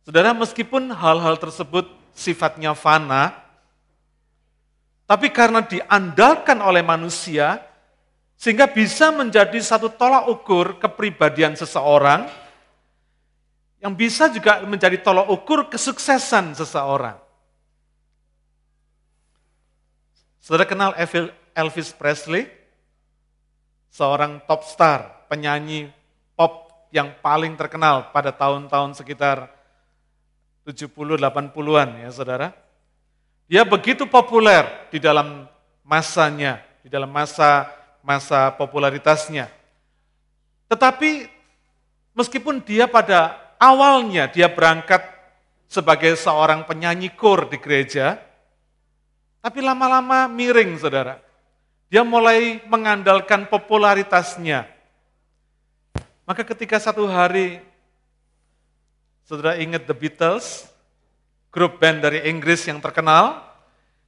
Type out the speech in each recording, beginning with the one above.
Saudara, meskipun hal-hal tersebut sifatnya fana, tapi karena diandalkan oleh manusia, sehingga bisa menjadi satu tolak ukur kepribadian seseorang, yang bisa juga menjadi tolak ukur kesuksesan seseorang. Saudara kenal Elvis Presley? Seorang top star, penyanyi pop yang paling terkenal pada tahun-tahun sekitar 70-80-an ya saudara. Dia begitu populer di dalam masanya, di dalam masa masa popularitasnya. Tetapi meskipun dia pada awalnya dia berangkat sebagai seorang penyanyi kur di gereja, tapi lama-lama miring saudara. Dia mulai mengandalkan popularitasnya. Maka ketika satu hari Saudara ingat The Beatles, grup band dari Inggris yang terkenal.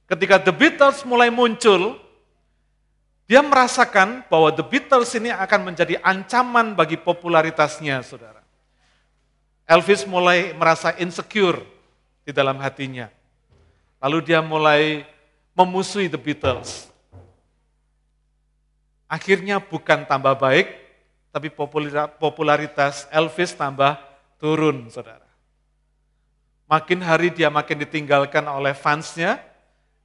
Ketika The Beatles mulai muncul, dia merasakan bahwa The Beatles ini akan menjadi ancaman bagi popularitasnya, saudara. Elvis mulai merasa insecure di dalam hatinya. Lalu dia mulai memusuhi The Beatles. Akhirnya bukan tambah baik, tapi popularitas Elvis tambah turun, saudara. Makin hari dia makin ditinggalkan oleh fansnya,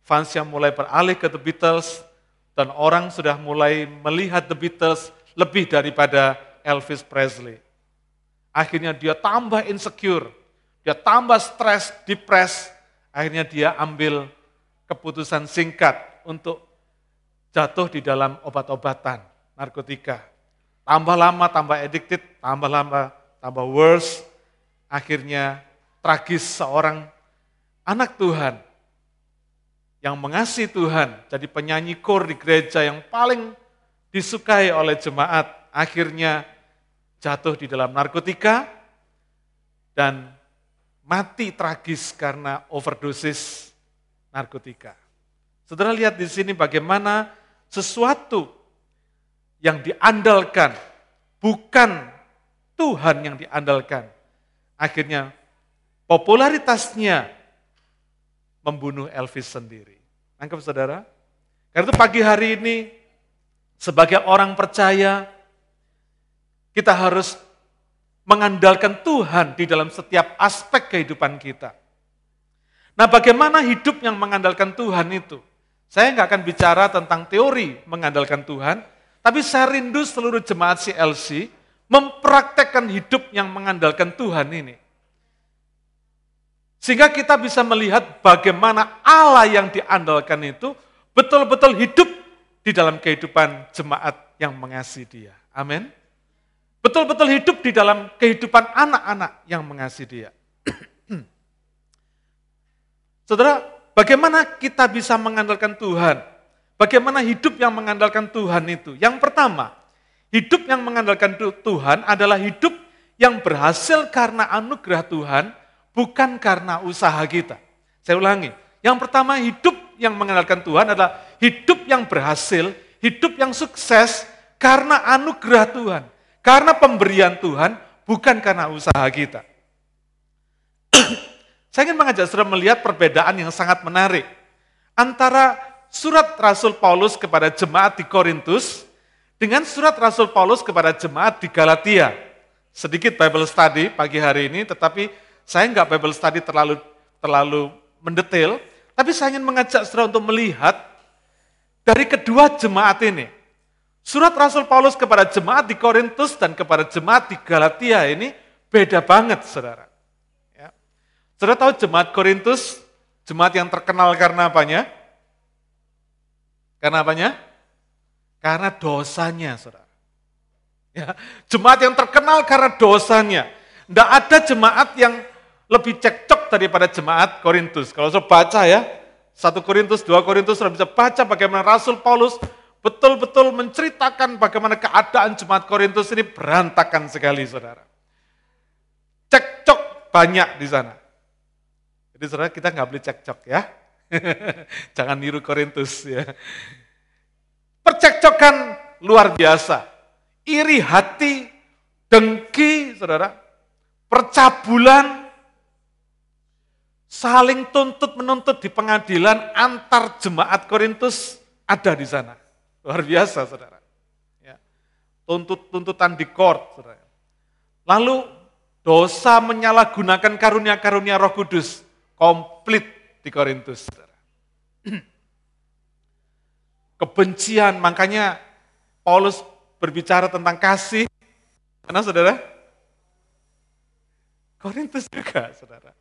fans yang mulai beralih ke The Beatles, dan orang sudah mulai melihat The Beatles lebih daripada Elvis Presley. Akhirnya dia tambah insecure, dia tambah stres, depres, akhirnya dia ambil keputusan singkat untuk jatuh di dalam obat-obatan, narkotika. Tambah lama, tambah addicted, tambah lama, tambah worse, akhirnya tragis seorang anak Tuhan yang mengasihi Tuhan, jadi penyanyi kor di gereja yang paling disukai oleh jemaat, akhirnya jatuh di dalam narkotika dan mati tragis karena overdosis narkotika. Saudara lihat di sini bagaimana sesuatu yang diandalkan bukan Tuhan yang diandalkan, Akhirnya popularitasnya membunuh Elvis sendiri. Nangkep saudara? Karena itu pagi hari ini sebagai orang percaya kita harus mengandalkan Tuhan di dalam setiap aspek kehidupan kita. Nah bagaimana hidup yang mengandalkan Tuhan itu? Saya nggak akan bicara tentang teori mengandalkan Tuhan, tapi saya rindu seluruh jemaat CLC mempraktekkan hidup yang mengandalkan Tuhan ini. Sehingga kita bisa melihat bagaimana Allah yang diandalkan itu betul-betul hidup di dalam kehidupan jemaat yang mengasihi dia. Amin. Betul-betul hidup di dalam kehidupan anak-anak yang mengasihi dia. Saudara, bagaimana kita bisa mengandalkan Tuhan? Bagaimana hidup yang mengandalkan Tuhan itu? Yang pertama, Hidup yang mengandalkan Tuhan adalah hidup yang berhasil karena anugerah Tuhan, bukan karena usaha kita. Saya ulangi, yang pertama hidup yang mengandalkan Tuhan adalah hidup yang berhasil, hidup yang sukses karena anugerah Tuhan, karena pemberian Tuhan, bukan karena usaha kita. Saya ingin mengajak saudara melihat perbedaan yang sangat menarik antara surat Rasul Paulus kepada jemaat di Korintus dengan surat Rasul Paulus kepada jemaat di Galatia. Sedikit Bible study pagi hari ini, tetapi saya nggak Bible study terlalu terlalu mendetail, tapi saya ingin mengajak saudara untuk melihat dari kedua jemaat ini. Surat Rasul Paulus kepada jemaat di Korintus dan kepada jemaat di Galatia ini beda banget, saudara. Ya. Saudara tahu jemaat Korintus, jemaat yang terkenal karena apanya? Karena apanya? Karena dosanya, saudara. Ya, jemaat yang terkenal karena dosanya. Tidak ada jemaat yang lebih cekcok daripada jemaat Korintus. Kalau saya baca ya, satu Korintus, dua Korintus, sudah bisa baca bagaimana Rasul Paulus betul-betul menceritakan bagaimana keadaan jemaat Korintus ini berantakan sekali, saudara. Cekcok banyak di sana. Jadi saudara kita nggak boleh cekcok ya. Jangan niru Korintus ya. Percekcokan luar biasa. Iri hati, dengki, saudara. Percabulan, saling tuntut menuntut di pengadilan antar jemaat Korintus ada di sana. Luar biasa, saudara. Ya. Tuntut tuntutan di court, saudara. Lalu dosa menyalahgunakan karunia-karunia Roh Kudus komplit di Korintus, saudara. Kebencian, makanya Paulus berbicara tentang kasih. Mana saudara? Korintus juga, saudara.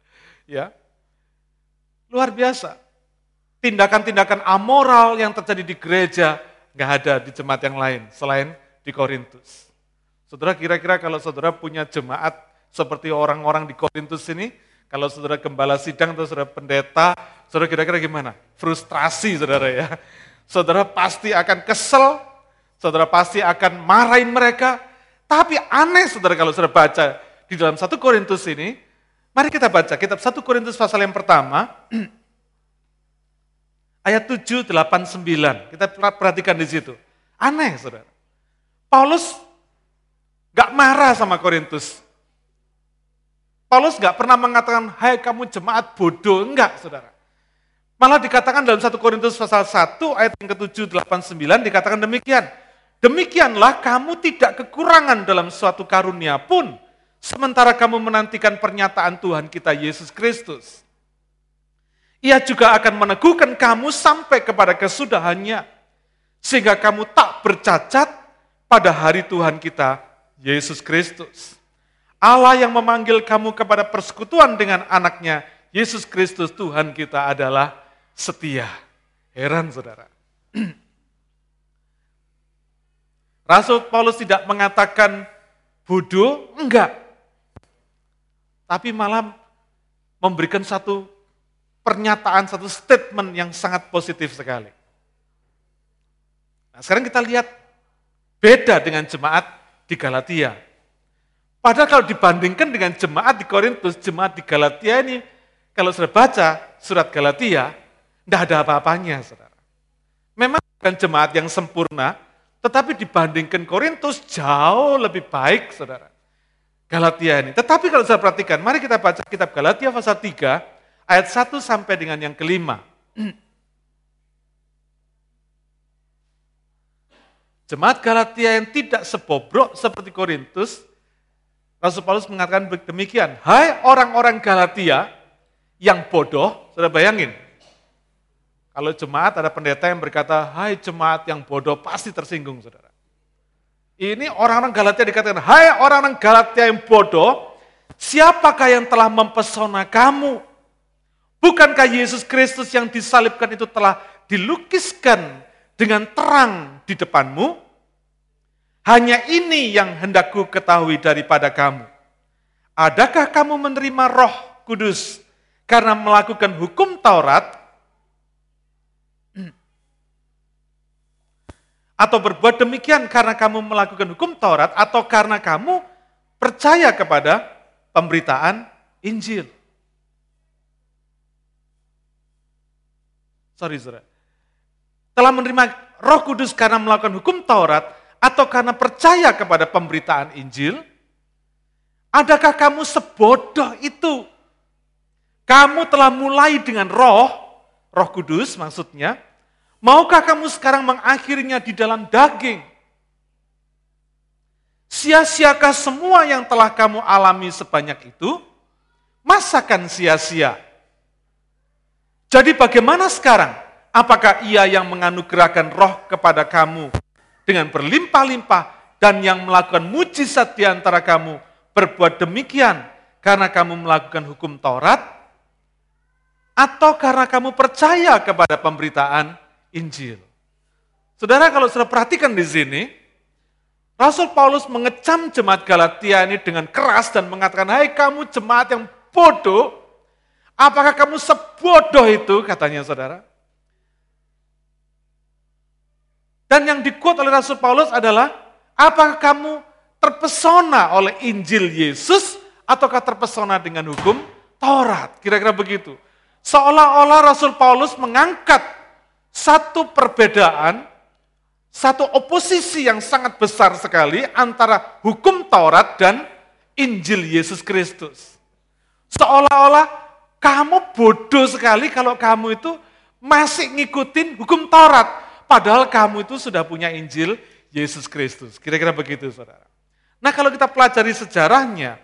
Ya, Luar biasa. Tindakan-tindakan amoral yang terjadi di gereja nggak ada di jemaat yang lain selain di Korintus. Saudara kira-kira kalau saudara punya jemaat seperti orang-orang di Korintus ini, kalau saudara gembala sidang atau saudara pendeta, saudara kira-kira gimana? Frustrasi saudara ya. Saudara pasti akan kesel, saudara pasti akan marahin mereka. Tapi aneh saudara kalau saudara baca di dalam satu Korintus ini, Mari kita baca kitab 1 Korintus pasal yang pertama, ayat 7, 8, 9. Kita perhatikan di situ. Aneh, saudara. Paulus gak marah sama Korintus. Paulus gak pernah mengatakan, hai kamu jemaat bodoh. Enggak, saudara. Malah dikatakan dalam 1 Korintus pasal 1 ayat yang ke-7, 8, 9 dikatakan demikian. Demikianlah kamu tidak kekurangan dalam suatu karunia pun, Sementara kamu menantikan pernyataan Tuhan kita Yesus Kristus. Ia juga akan meneguhkan kamu sampai kepada kesudahannya. Sehingga kamu tak bercacat pada hari Tuhan kita Yesus Kristus. Allah yang memanggil kamu kepada persekutuan dengan anaknya, Yesus Kristus Tuhan kita adalah setia. Heran saudara. Rasul Paulus tidak mengatakan bodoh, enggak tapi malah memberikan satu pernyataan, satu statement yang sangat positif sekali. Nah, sekarang kita lihat beda dengan jemaat di Galatia. Padahal kalau dibandingkan dengan jemaat di Korintus, jemaat di Galatia ini, kalau sudah baca surat Galatia, tidak ada apa-apanya, saudara. Memang bukan jemaat yang sempurna, tetapi dibandingkan Korintus jauh lebih baik, saudara. Galatia ini. Tetapi kalau saya perhatikan, mari kita baca kitab Galatia pasal 3, ayat 1 sampai dengan yang kelima. Jemaat Galatia yang tidak sebobrok seperti Korintus, Rasul Paulus mengatakan demikian, Hai orang-orang Galatia yang bodoh, sudah bayangin, kalau jemaat ada pendeta yang berkata, hai jemaat yang bodoh, pasti tersinggung saudara. Ini orang-orang Galatia dikatakan, hai orang-orang Galatia yang bodoh, siapakah yang telah mempesona kamu? Bukankah Yesus Kristus yang disalibkan itu telah dilukiskan dengan terang di depanmu? Hanya ini yang hendakku ketahui daripada kamu. Adakah kamu menerima roh kudus karena melakukan hukum Taurat Atau berbuat demikian karena kamu melakukan hukum Taurat atau karena kamu percaya kepada pemberitaan Injil. Sorry, saudara. Telah menerima roh kudus karena melakukan hukum Taurat atau karena percaya kepada pemberitaan Injil? Adakah kamu sebodoh itu? Kamu telah mulai dengan roh, roh kudus maksudnya, Maukah kamu sekarang mengakhirinya di dalam daging? Sia-siakah semua yang telah kamu alami sebanyak itu? Masakan sia-sia? Jadi bagaimana sekarang? Apakah ia yang menganugerahkan roh kepada kamu dengan berlimpah-limpah dan yang melakukan mujizat di antara kamu berbuat demikian karena kamu melakukan hukum Taurat? Atau karena kamu percaya kepada pemberitaan Injil. Saudara kalau sudah perhatikan di sini, Rasul Paulus mengecam jemaat Galatia ini dengan keras dan mengatakan, hai kamu jemaat yang bodoh, apakah kamu sebodoh itu, katanya saudara. Dan yang dikuat oleh Rasul Paulus adalah, apakah kamu terpesona oleh Injil Yesus, ataukah terpesona dengan hukum Taurat? Kira-kira begitu. Seolah-olah Rasul Paulus mengangkat satu perbedaan, satu oposisi yang sangat besar sekali antara hukum Taurat dan Injil Yesus Kristus. Seolah-olah kamu bodoh sekali kalau kamu itu masih ngikutin hukum Taurat. Padahal kamu itu sudah punya Injil Yesus Kristus. Kira-kira begitu saudara. Nah kalau kita pelajari sejarahnya,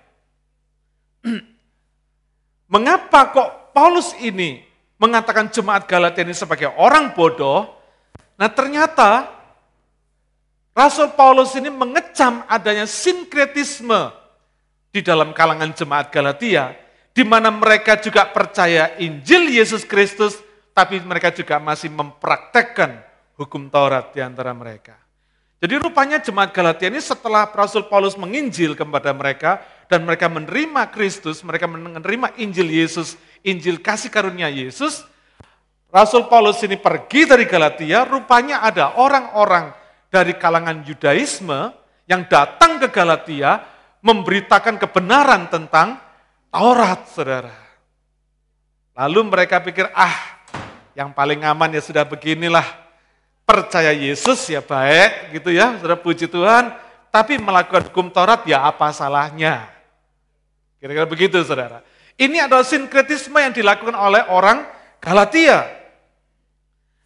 mengapa kok Paulus ini mengatakan jemaat Galatia ini sebagai orang bodoh? Nah ternyata Rasul Paulus ini mengecam adanya sinkretisme di dalam kalangan jemaat Galatia di mana mereka juga percaya Injil Yesus Kristus, tapi mereka juga masih mempraktekkan hukum Taurat di antara mereka. Jadi rupanya jemaat Galatia ini setelah Rasul Paulus menginjil kepada mereka, dan mereka menerima Kristus, mereka menerima Injil Yesus, Injil kasih karunia Yesus, Rasul Paulus ini pergi dari Galatia, rupanya ada orang-orang dari kalangan Yudaisme yang datang ke Galatia memberitakan kebenaran tentang Taurat, saudara. Lalu mereka pikir, ah yang paling aman ya sudah beginilah. Percaya Yesus ya baik gitu ya, saudara puji Tuhan. Tapi melakukan hukum Taurat ya apa salahnya? Kira-kira begitu saudara. Ini adalah sinkretisme yang dilakukan oleh orang Galatia.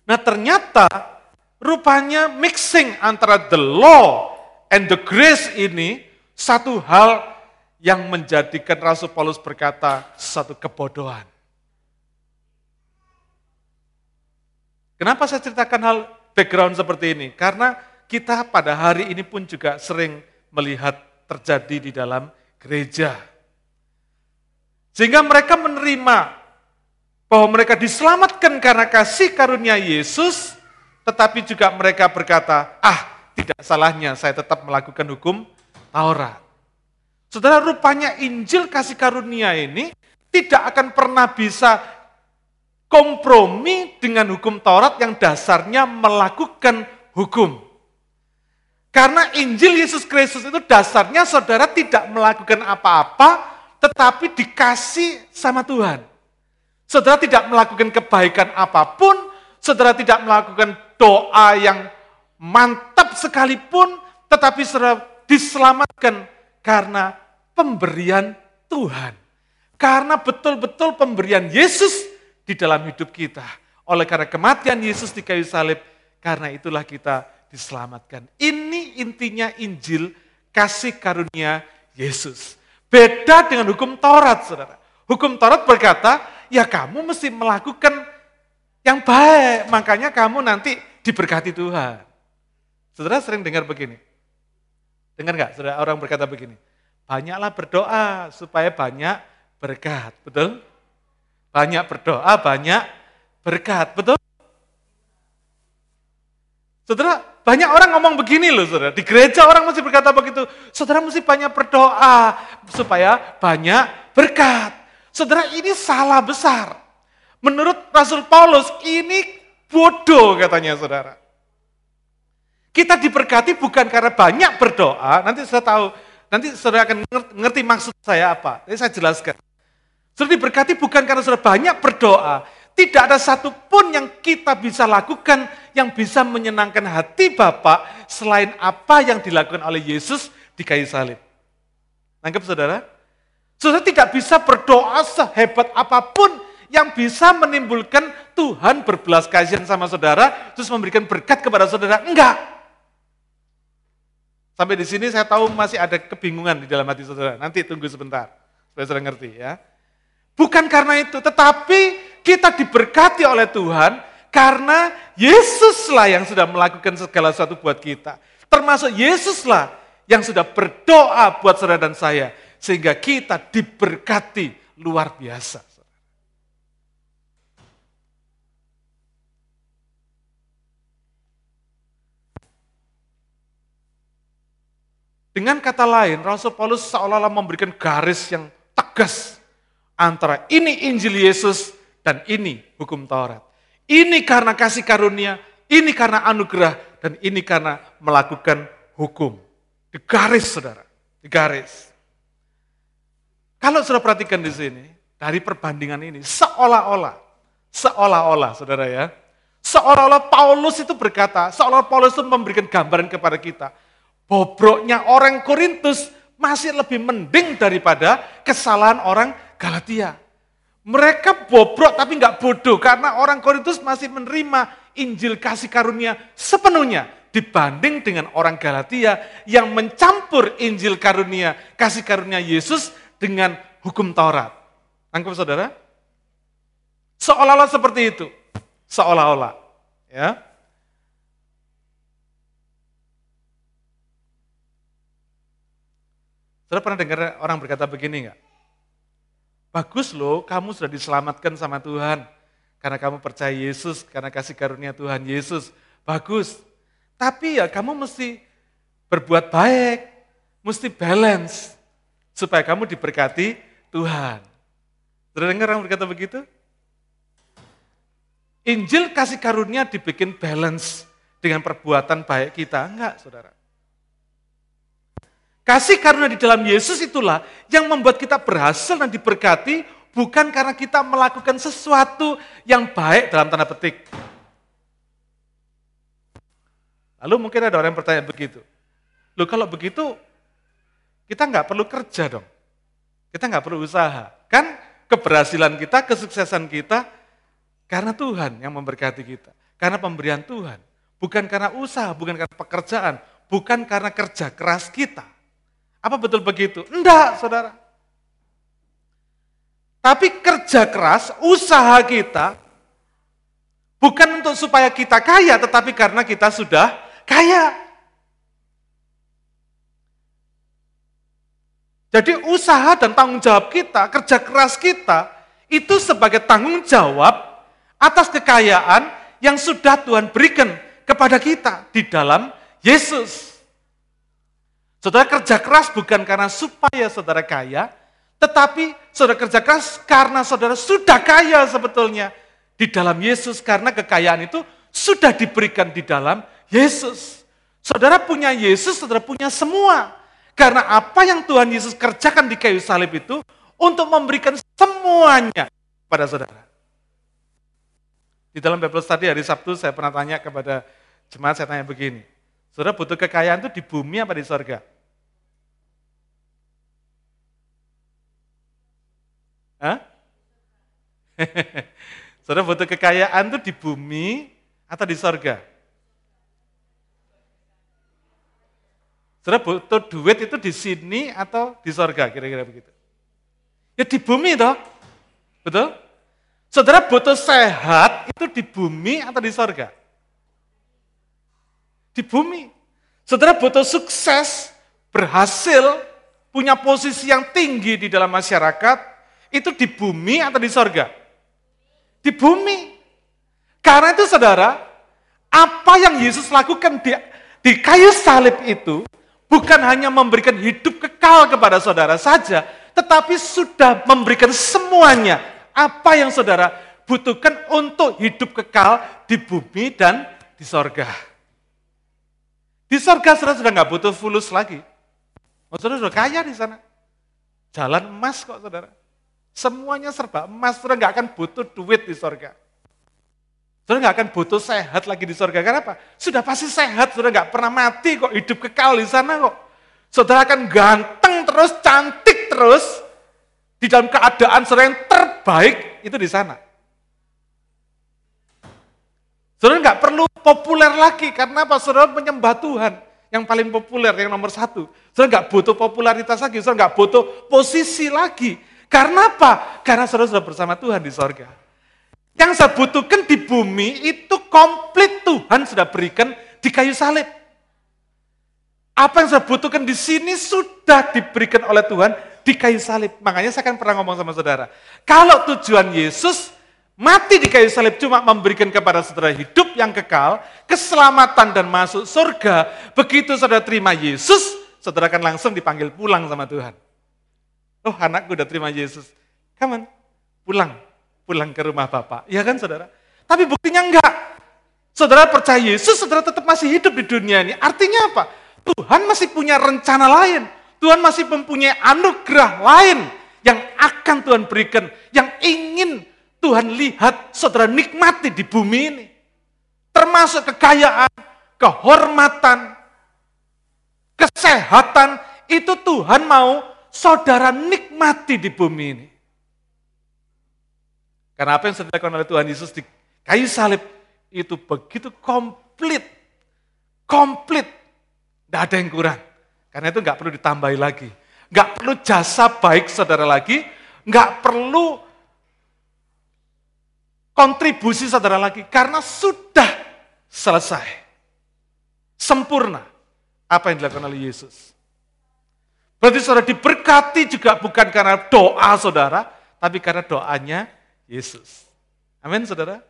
Nah ternyata rupanya mixing antara the law and the grace ini satu hal yang menjadikan Rasul Paulus berkata satu kebodohan. Kenapa saya ceritakan hal background seperti ini? Karena kita pada hari ini pun juga sering melihat terjadi di dalam gereja. Sehingga mereka menerima bahwa mereka diselamatkan karena kasih karunia Yesus, tetapi juga mereka berkata, ah tidak salahnya saya tetap melakukan hukum Taurat. Saudara, rupanya Injil kasih karunia ini tidak akan pernah bisa kompromi dengan hukum Taurat yang dasarnya melakukan hukum. Karena Injil Yesus Kristus itu dasarnya saudara tidak melakukan apa-apa, tetapi dikasih sama Tuhan. Saudara tidak melakukan kebaikan apa pun, saudara tidak melakukan doa yang mantap sekalipun, tetapi saudara diselamatkan karena pemberian Tuhan. Karena betul-betul pemberian Yesus di dalam hidup kita. Oleh karena kematian Yesus di kayu salib, karena itulah kita diselamatkan. Ini intinya Injil kasih karunia Yesus. Beda dengan hukum Taurat, saudara. Hukum Taurat berkata, ya kamu mesti melakukan yang baik, makanya kamu nanti diberkati Tuhan. Saudara sering dengar begini, Dengar nggak saudara orang berkata begini, banyaklah berdoa supaya banyak berkat, betul? Banyak berdoa, banyak berkat, betul? Saudara, banyak orang ngomong begini loh saudara, di gereja orang mesti berkata begitu, saudara mesti banyak berdoa supaya banyak berkat. Saudara ini salah besar. Menurut Rasul Paulus ini bodoh katanya saudara. Kita diberkati bukan karena banyak berdoa, nanti saya tahu, nanti saudara akan ngerti maksud saya apa. Jadi saya jelaskan. Saudara diberkati bukan karena saudara banyak berdoa, tidak ada satupun yang kita bisa lakukan yang bisa menyenangkan hati Bapak selain apa yang dilakukan oleh Yesus di kayu salib. Nangkep saudara? Saudara tidak bisa berdoa sehebat apa pun yang bisa menimbulkan Tuhan berbelas kasihan sama saudara, terus memberikan berkat kepada saudara. Enggak. Sampai di sini saya tahu masih ada kebingungan di dalam hati saudara. Nanti tunggu sebentar, supaya saudara ngerti ya. Bukan karena itu, tetapi kita diberkati oleh Tuhan karena Yesuslah yang sudah melakukan segala sesuatu buat kita. Termasuk Yesuslah yang sudah berdoa buat saudara dan saya. Sehingga kita diberkati luar biasa. Dengan kata lain, Rasul Paulus seolah-olah memberikan garis yang tegas antara ini Injil Yesus dan ini hukum Taurat. Ini karena kasih karunia, ini karena anugerah, dan ini karena melakukan hukum. Di garis, saudara. Di garis. Kalau sudah perhatikan di sini, dari perbandingan ini, seolah-olah, seolah-olah, saudara ya, seolah-olah Paulus itu berkata, seolah olah Paulus itu memberikan gambaran kepada kita, bobroknya orang Korintus masih lebih mending daripada kesalahan orang Galatia. Mereka bobrok tapi nggak bodoh karena orang Korintus masih menerima Injil kasih karunia sepenuhnya dibanding dengan orang Galatia yang mencampur Injil karunia kasih karunia Yesus dengan hukum Taurat. Tangkap saudara? Seolah-olah seperti itu. Seolah-olah. Ya. Saudara pernah dengar orang berkata begini enggak? Bagus loh, kamu sudah diselamatkan sama Tuhan. Karena kamu percaya Yesus, karena kasih karunia Tuhan Yesus. Bagus. Tapi ya kamu mesti berbuat baik, mesti balance. Supaya kamu diberkati Tuhan. Sudah dengar orang berkata begitu? Injil kasih karunia dibikin balance dengan perbuatan baik kita. Enggak, saudara. Kasih karunia di dalam Yesus itulah yang membuat kita berhasil dan diberkati bukan karena kita melakukan sesuatu yang baik dalam tanda petik. Lalu mungkin ada orang yang bertanya begitu. Loh kalau begitu, kita nggak perlu kerja dong. Kita nggak perlu usaha. Kan keberhasilan kita, kesuksesan kita karena Tuhan yang memberkati kita. Karena pemberian Tuhan. Bukan karena usaha, bukan karena pekerjaan, bukan karena kerja keras kita. Apa betul begitu? Enggak, saudara. Tapi kerja keras, usaha kita, bukan untuk supaya kita kaya, tetapi karena kita sudah kaya. Jadi usaha dan tanggung jawab kita, kerja keras kita, itu sebagai tanggung jawab atas kekayaan yang sudah Tuhan berikan kepada kita di dalam Yesus. Saudara kerja keras bukan karena supaya saudara kaya, tetapi saudara kerja keras karena saudara sudah kaya sebetulnya di dalam Yesus karena kekayaan itu sudah diberikan di dalam Yesus. Saudara punya Yesus, saudara punya semua. Karena apa yang Tuhan Yesus kerjakan di kayu salib itu untuk memberikan semuanya pada saudara. Di dalam Bible Study hari Sabtu saya pernah tanya kepada jemaat, saya tanya begini. Saudara butuh kekayaan itu di bumi apa di sorga? Hah? Saudara butuh kekayaan itu di bumi atau di sorga? Saudara butuh duit itu di sini atau di sorga, kira-kira begitu. Ya di bumi toh, betul? Saudara butuh sehat itu di bumi atau di sorga? Di bumi. Saudara butuh sukses, berhasil, punya posisi yang tinggi di dalam masyarakat, itu di bumi atau di sorga? Di bumi. Karena itu saudara, apa yang Yesus lakukan di, di kayu salib itu, bukan hanya memberikan hidup kekal kepada saudara saja, tetapi sudah memberikan semuanya apa yang saudara butuhkan untuk hidup kekal di bumi dan di sorga. Di sorga saudara sudah nggak butuh fulus lagi. Oh, saudara sudah kaya di sana. Jalan emas kok saudara. Semuanya serba emas, saudara nggak akan butuh duit di sorga. Saudara nggak akan butuh sehat lagi di sorga. Karena apa? Sudah pasti sehat, saudara nggak pernah mati kok, hidup kekal di sana kok. Saudara akan ganteng terus, cantik terus, di dalam keadaan saudara yang terbaik itu di sana. Saudara nggak perlu populer lagi, karena apa? Saudara menyembah Tuhan yang paling populer, yang nomor satu. Saudara nggak butuh popularitas lagi, saudara nggak butuh posisi lagi. Karena apa? Karena saudara sudah bersama Tuhan di sorga. Yang saya butuhkan di bumi itu komplit Tuhan sudah berikan di kayu salib. Apa yang saya butuhkan di sini sudah diberikan oleh Tuhan di kayu salib. Makanya saya kan pernah ngomong sama saudara, kalau tujuan Yesus mati di kayu salib cuma memberikan kepada saudara hidup yang kekal, keselamatan dan masuk surga, begitu saudara terima Yesus, saudara akan langsung dipanggil pulang sama Tuhan. Oh anakku udah terima Yesus, come on, pulang, pulang ke rumah Bapak. Ya kan saudara? Tapi buktinya enggak. Saudara percaya Yesus, saudara tetap masih hidup di dunia ini. Artinya apa? Tuhan masih punya rencana lain. Tuhan masih mempunyai anugerah lain yang akan Tuhan berikan, yang ingin Tuhan lihat saudara nikmati di bumi ini. Termasuk kekayaan, kehormatan, kesehatan, itu Tuhan mau saudara nikmati di bumi ini. Karena apa yang sudah dilakukan oleh Tuhan Yesus di kayu salib itu begitu komplit. Komplit. Tidak ada yang kurang. Karena itu nggak perlu ditambahi lagi. Nggak perlu jasa baik saudara lagi. Nggak perlu kontribusi saudara lagi. Karena sudah selesai. Sempurna. Apa yang dilakukan oleh Yesus. Berarti saudara diberkati juga bukan karena doa saudara, tapi karena doanya Yesus. Amin saudara.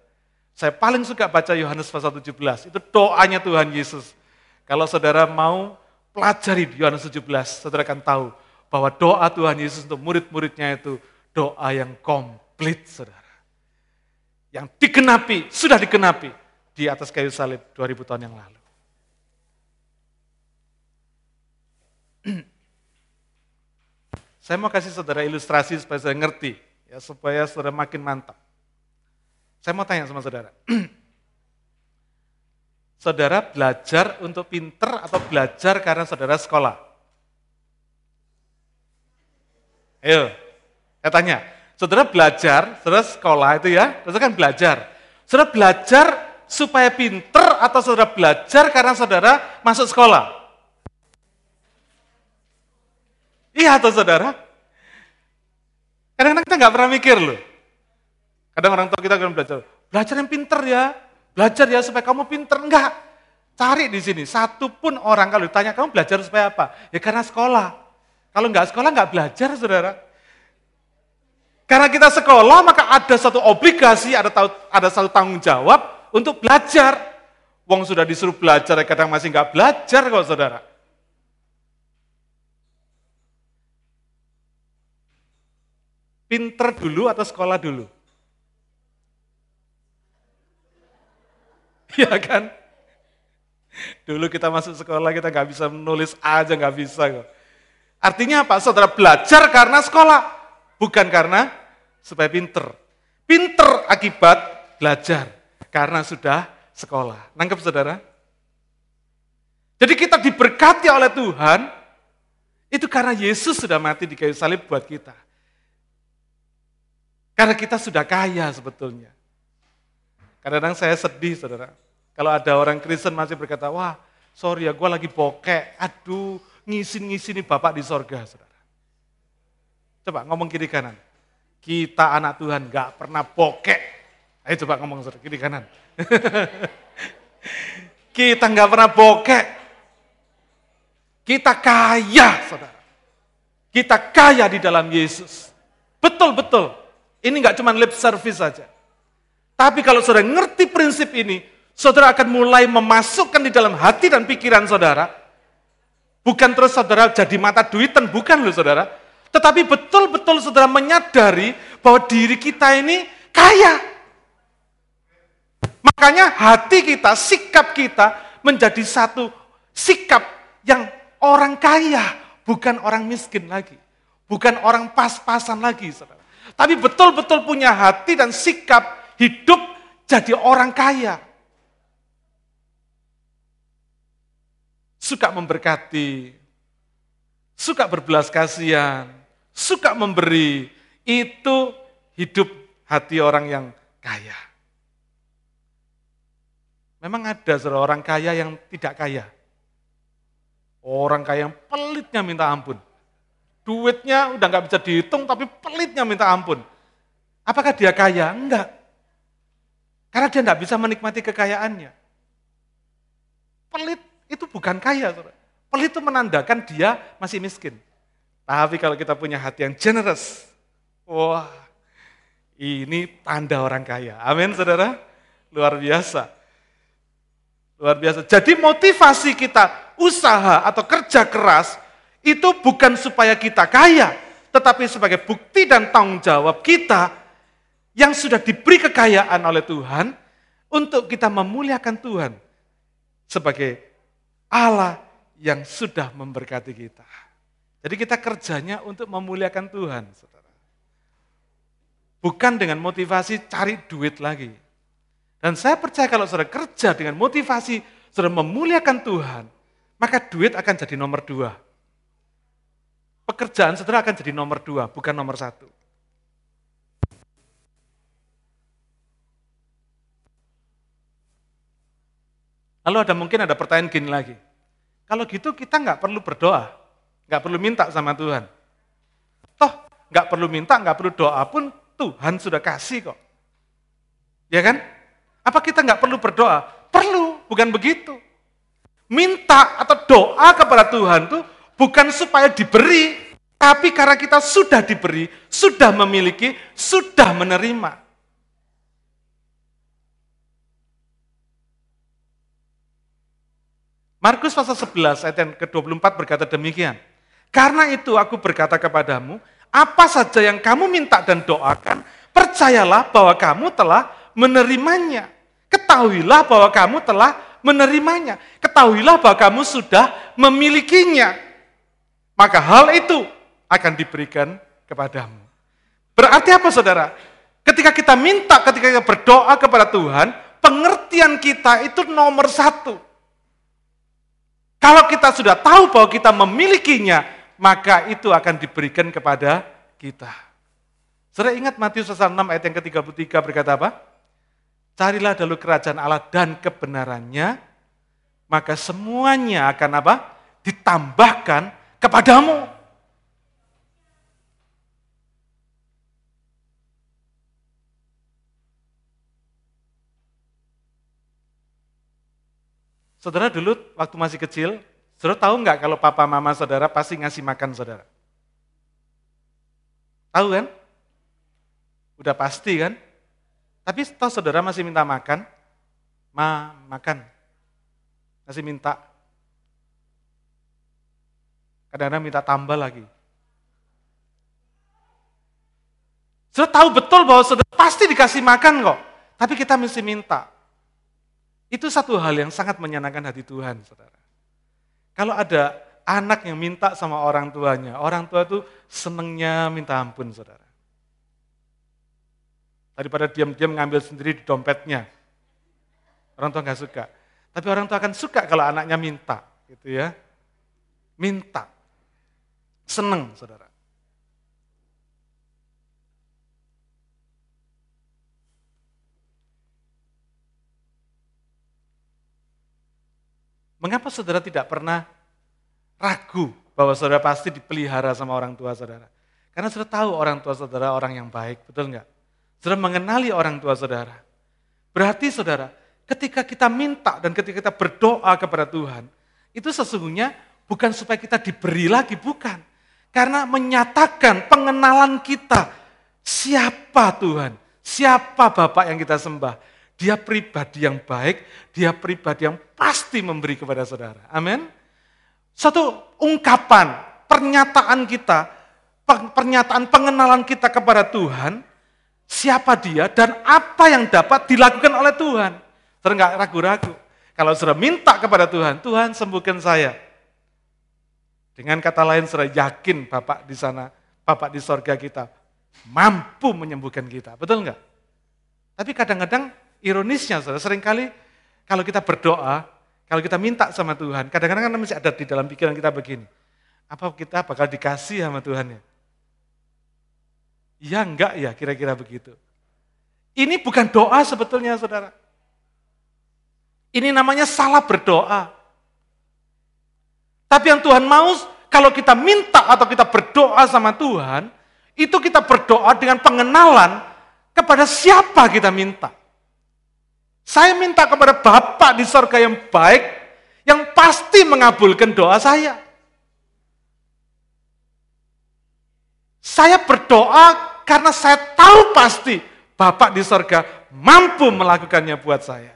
Saya paling suka baca Yohanes pasal 17, itu doanya Tuhan Yesus. Kalau saudara mau pelajari Yohanes 17, saudara akan tahu bahwa doa Tuhan Yesus untuk murid-muridnya itu doa yang komplit saudara. Yang dikenapi, sudah dikenapi di atas kayu salib 2000 tahun yang lalu. Saya mau kasih saudara ilustrasi supaya saya ngerti, ya supaya saudara makin mantap. Saya mau tanya sama saudara. saudara belajar untuk pinter atau belajar karena saudara sekolah? Ayo, saya tanya. Saudara belajar, saudara sekolah itu ya, saudara kan belajar. Saudara belajar supaya pinter atau saudara belajar karena saudara masuk sekolah? Iya atau saudara? Kadang-kadang kita nggak pernah mikir loh. Kadang orang tua kita akan belajar, belajar yang pinter ya, belajar ya supaya kamu pinter. Enggak, cari di sini. Satu pun orang kalau ditanya, kamu belajar supaya apa? Ya karena sekolah. Kalau nggak sekolah nggak belajar saudara. Karena kita sekolah maka ada satu obligasi, ada ada satu tanggung jawab untuk belajar. Wong sudah disuruh belajar, kadang masih nggak belajar kok saudara. Pinter dulu atau sekolah dulu? Iya kan? Dulu kita masuk sekolah kita nggak bisa menulis aja nggak bisa. Artinya apa? Saudara belajar karena sekolah, bukan karena supaya pinter. Pinter akibat belajar karena sudah sekolah. Nangkep saudara? Jadi kita diberkati oleh Tuhan, itu karena Yesus sudah mati di kayu salib buat kita. Karena kita sudah kaya sebetulnya. Kadang-kadang saya sedih saudara. Kalau ada orang Kristen masih berkata, wah sorry ya gue lagi bokek, aduh ngisin-ngisini Bapak di sorga. Saudara. Coba ngomong kiri kanan. Kita anak Tuhan gak pernah bokek. Ayo coba ngomong kiri kanan. Kita gak pernah bokek. Kita kaya, saudara. Kita kaya di dalam Yesus. Betul-betul. Ini gak cuma lip service saja. Tapi kalau saudara ngerti prinsip ini, saudara akan mulai memasukkan di dalam hati dan pikiran saudara. Bukan terus saudara jadi mata duitan, bukan loh saudara. Tetapi betul-betul saudara menyadari bahwa diri kita ini kaya. Makanya hati kita, sikap kita menjadi satu sikap yang orang kaya, bukan orang miskin lagi. Bukan orang pas-pasan lagi, saudara. Tapi betul-betul punya hati dan sikap hidup jadi orang kaya. suka memberkati, suka berbelas kasihan, suka memberi, itu hidup hati orang yang kaya. Memang ada seorang kaya yang tidak kaya. Orang kaya yang pelitnya minta ampun. Duitnya udah nggak bisa dihitung, tapi pelitnya minta ampun. Apakah dia kaya? Enggak. Karena dia nggak bisa menikmati kekayaannya. Pelit itu bukan kaya. Pelit itu menandakan dia masih miskin. Tapi kalau kita punya hati yang generous, wah ini tanda orang kaya. Amin saudara? Luar biasa. Luar biasa. Jadi motivasi kita usaha atau kerja keras itu bukan supaya kita kaya, tetapi sebagai bukti dan tanggung jawab kita yang sudah diberi kekayaan oleh Tuhan untuk kita memuliakan Tuhan sebagai Allah yang sudah memberkati kita. Jadi kita kerjanya untuk memuliakan Tuhan, saudara. Bukan dengan motivasi cari duit lagi. Dan saya percaya kalau saudara kerja dengan motivasi saudara memuliakan Tuhan, maka duit akan jadi nomor dua. Pekerjaan saudara akan jadi nomor dua, bukan nomor satu. Lalu ada mungkin ada pertanyaan gini lagi. Kalau gitu kita nggak perlu berdoa nggak perlu minta sama Tuhan. Toh nggak perlu minta, nggak perlu doa pun Tuhan sudah kasih kok. Ya kan? Apa kita nggak perlu berdoa? Perlu, bukan begitu. Minta atau doa kepada Tuhan tuh bukan supaya diberi, tapi karena kita sudah diberi, sudah memiliki, sudah menerima. Markus pasal 11 ayat yang ke-24 berkata demikian. Karena itu aku berkata kepadamu, apa saja yang kamu minta dan doakan, percayalah bahwa kamu telah menerimanya. Ketahuilah bahwa kamu telah menerimanya. Ketahuilah bahwa kamu sudah memilikinya. Maka hal itu akan diberikan kepadamu. Berarti apa saudara? Ketika kita minta, ketika kita berdoa kepada Tuhan, pengertian kita itu nomor satu. Kalau kita sudah tahu bahwa kita memilikinya, maka itu akan diberikan kepada kita. Sudah ingat Matius pasal 6 ayat yang ke-33 berkata apa? Carilah dulu kerajaan Allah dan kebenarannya, maka semuanya akan apa? Ditambahkan kepadamu. Saudara dulu waktu masih kecil, saudara tahu nggak kalau papa mama saudara pasti ngasih makan saudara? Tahu kan? Udah pasti kan? Tapi tahu saudara masih minta makan? Ma, makan. Masih minta. Kadang-kadang minta tambah lagi. Saudara tahu betul bahwa saudara pasti dikasih makan kok. Tapi kita mesti minta. Itu satu hal yang sangat menyenangkan hati Tuhan, saudara. Kalau ada anak yang minta sama orang tuanya, orang tua itu senengnya minta ampun, saudara. Daripada diam-diam ngambil sendiri di dompetnya. Orang tua nggak suka. Tapi orang tua akan suka kalau anaknya minta, gitu ya. Minta. Seneng, saudara. Mengapa saudara tidak pernah ragu bahwa saudara pasti dipelihara sama orang tua saudara? Karena saudara tahu orang tua saudara orang yang baik, betul nggak? Saudara mengenali orang tua saudara. Berarti saudara, ketika kita minta dan ketika kita berdoa kepada Tuhan, itu sesungguhnya bukan supaya kita diberi lagi, bukan. Karena menyatakan pengenalan kita, siapa Tuhan, siapa Bapak yang kita sembah, dia pribadi yang baik, dia pribadi yang pasti memberi kepada saudara. Amin. Satu ungkapan, pernyataan kita, pernyataan pengenalan kita kepada Tuhan, siapa dia dan apa yang dapat dilakukan oleh Tuhan. Saudara nggak ragu-ragu. Kalau saudara minta kepada Tuhan, Tuhan sembuhkan saya. Dengan kata lain saudara yakin Bapak di sana, Bapak di sorga kita, mampu menyembuhkan kita. Betul nggak? Tapi kadang-kadang Ironisnya, saudara, sering kali kalau kita berdoa, kalau kita minta sama Tuhan, kadang-kadang kan masih ada di dalam pikiran kita begini. Apa kita bakal dikasih sama Tuhan ya? Iya enggak ya, kira-kira begitu. Ini bukan doa sebetulnya, saudara. Ini namanya salah berdoa. Tapi yang Tuhan mau, kalau kita minta atau kita berdoa sama Tuhan, itu kita berdoa dengan pengenalan kepada siapa kita minta. Saya minta kepada Bapak di sorga yang baik, yang pasti mengabulkan doa saya. Saya berdoa karena saya tahu pasti Bapak di sorga mampu melakukannya buat saya.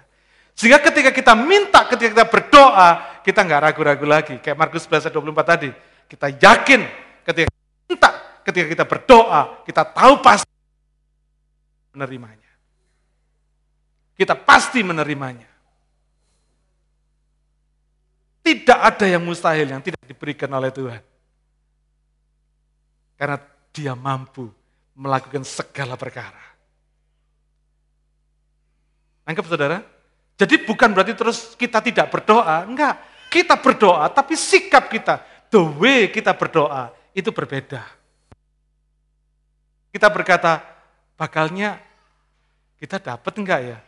Sehingga ketika kita minta, ketika kita berdoa, kita nggak ragu-ragu lagi. Kayak Markus 11 24 tadi. Kita yakin ketika kita minta, ketika kita berdoa, kita tahu pasti menerimanya kita pasti menerimanya. Tidak ada yang mustahil yang tidak diberikan oleh Tuhan. Karena dia mampu melakukan segala perkara. Anggap saudara? Jadi bukan berarti terus kita tidak berdoa, enggak. Kita berdoa, tapi sikap kita, the way kita berdoa, itu berbeda. Kita berkata, bakalnya kita dapat enggak ya?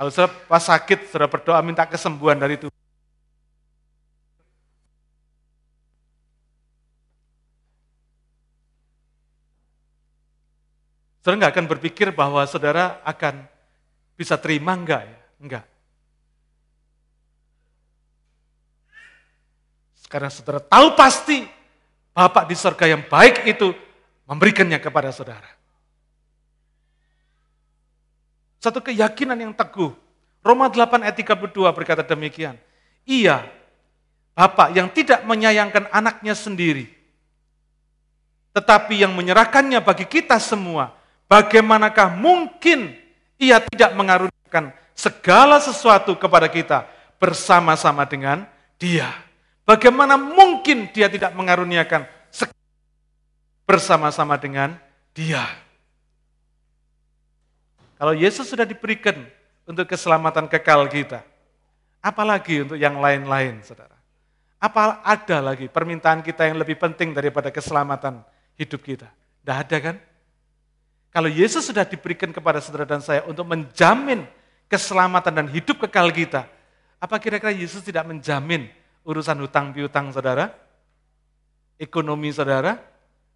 Kalau saudara pas sakit, saudara berdoa minta kesembuhan dari Tuhan. Saudara nggak akan berpikir bahwa saudara akan bisa terima enggak ya? Enggak. Karena saudara tahu pasti Bapak di surga yang baik itu memberikannya kepada saudara. Satu keyakinan yang teguh. Roma 8 ayat 32 berkata demikian. Ia, Bapak yang tidak menyayangkan anaknya sendiri, tetapi yang menyerahkannya bagi kita semua, bagaimanakah mungkin ia tidak mengaruniakan segala sesuatu kepada kita bersama-sama dengan dia. Bagaimana mungkin dia tidak mengaruniakan bersama-sama dengan dia? Kalau Yesus sudah diberikan untuk keselamatan kekal kita, apalagi untuk yang lain-lain, saudara? Apa ada lagi permintaan kita yang lebih penting daripada keselamatan hidup kita? Tidak ada kan? Kalau Yesus sudah diberikan kepada saudara dan saya untuk menjamin keselamatan dan hidup kekal kita, apa kira-kira Yesus tidak menjamin urusan hutang piutang saudara, ekonomi saudara,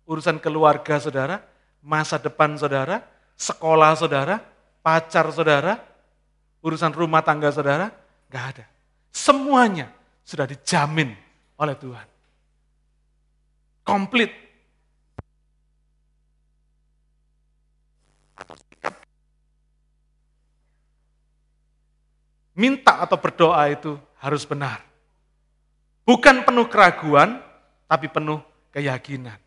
urusan keluarga saudara, masa depan saudara, sekolah saudara, pacar saudara, urusan rumah tangga saudara, nggak ada. Semuanya sudah dijamin oleh Tuhan. Komplit. Minta atau berdoa itu harus benar. Bukan penuh keraguan, tapi penuh keyakinan.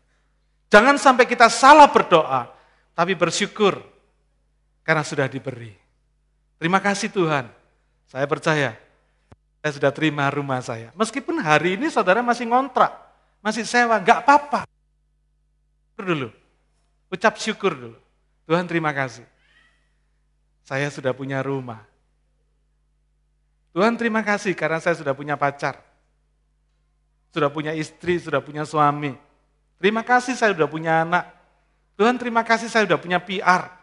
Jangan sampai kita salah berdoa, tapi bersyukur karena sudah diberi. Terima kasih Tuhan, saya percaya saya sudah terima rumah saya. Meskipun hari ini saudara masih ngontrak, masih sewa, nggak apa-apa. Dulu, ucap syukur dulu. Tuhan terima kasih. Saya sudah punya rumah. Tuhan terima kasih karena saya sudah punya pacar sudah punya istri, sudah punya suami. Terima kasih saya sudah punya anak. Tuhan terima kasih saya sudah punya PR.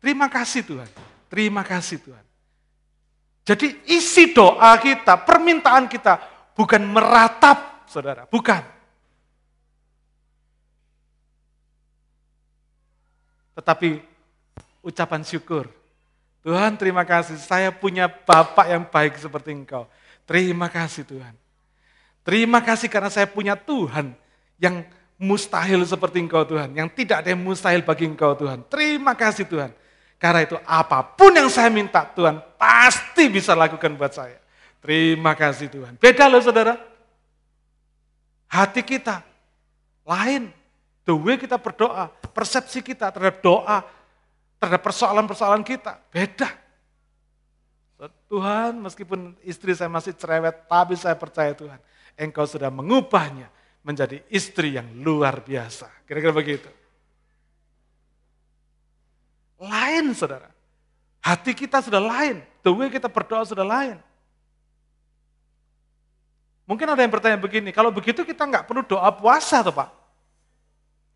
Terima kasih Tuhan. Terima kasih Tuhan. Jadi isi doa kita, permintaan kita bukan meratap saudara, bukan. Tetapi ucapan syukur. Tuhan terima kasih saya punya Bapak yang baik seperti engkau. Terima kasih Tuhan. Terima kasih karena saya punya Tuhan yang mustahil seperti engkau Tuhan. Yang tidak ada yang mustahil bagi engkau Tuhan. Terima kasih Tuhan. Karena itu apa pun yang saya minta Tuhan pasti bisa lakukan buat saya. Terima kasih Tuhan. Beda loh saudara. Hati kita lain. The way kita berdoa, persepsi kita terhadap doa, terhadap persoalan-persoalan kita, beda. Tuhan meskipun istri saya masih cerewet, tapi saya percaya Tuhan engkau sudah mengubahnya menjadi istri yang luar biasa. Kira-kira begitu. Lain saudara. Hati kita sudah lain. The way kita berdoa sudah lain. Mungkin ada yang bertanya begini, kalau begitu kita nggak perlu doa puasa tuh Pak.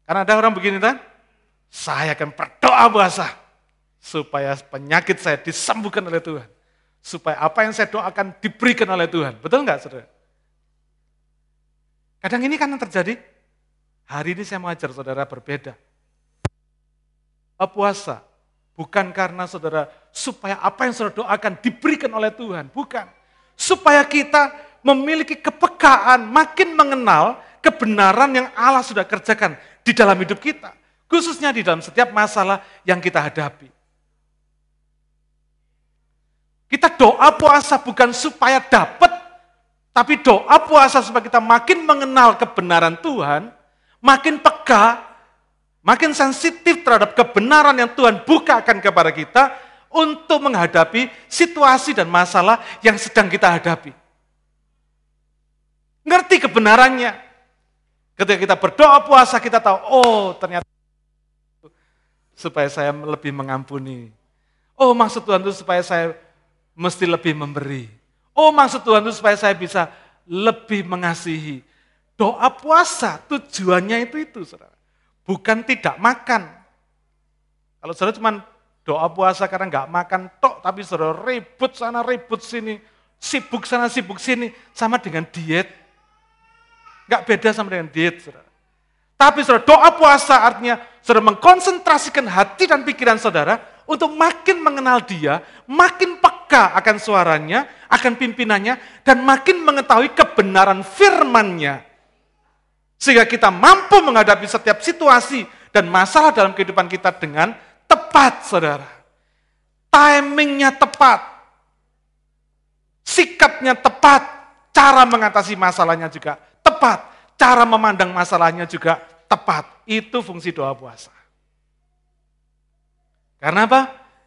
Karena ada orang begini kan, saya akan berdoa puasa supaya penyakit saya disembuhkan oleh Tuhan. Supaya apa yang saya doakan diberikan oleh Tuhan. Betul nggak saudara? Kadang ini kan yang terjadi. Hari ini saya mengajar saudara berbeda. Puasa bukan karena saudara supaya apa yang saudara doakan diberikan oleh Tuhan, bukan. Supaya kita memiliki kepekaan, makin mengenal kebenaran yang Allah sudah kerjakan di dalam hidup kita. Khususnya di dalam setiap masalah yang kita hadapi. Kita doa puasa bukan supaya dapat tapi doa puasa supaya kita makin mengenal kebenaran Tuhan, makin peka, makin sensitif terhadap kebenaran yang Tuhan bukakan kepada kita untuk menghadapi situasi dan masalah yang sedang kita hadapi. Ngerti kebenarannya. Ketika kita berdoa puasa kita tahu, oh ternyata supaya saya lebih mengampuni. Oh maksud Tuhan itu supaya saya mesti lebih memberi. Oh maksud Tuhan itu supaya saya bisa lebih mengasihi. Doa puasa tujuannya itu itu saudara. Bukan tidak makan. Kalau saudara cuma Doa puasa karena nggak makan tok, tapi saudara ribut sana, ribut sini, sibuk sana, sibuk sini, sama dengan diet. Nggak beda sama dengan diet, saudara. Tapi saudara, doa puasa artinya saudara mengkonsentrasikan hati dan pikiran saudara untuk makin mengenal dia, makin peka akan suaranya, akan pimpinannya, dan makin mengetahui kebenaran firmannya. Sehingga kita mampu menghadapi setiap situasi dan masalah dalam kehidupan kita dengan tepat, saudara. Timingnya tepat. Sikapnya tepat. Cara mengatasi masalahnya juga tepat. Cara memandang masalahnya juga tepat. Itu fungsi doa puasa. Karena apa?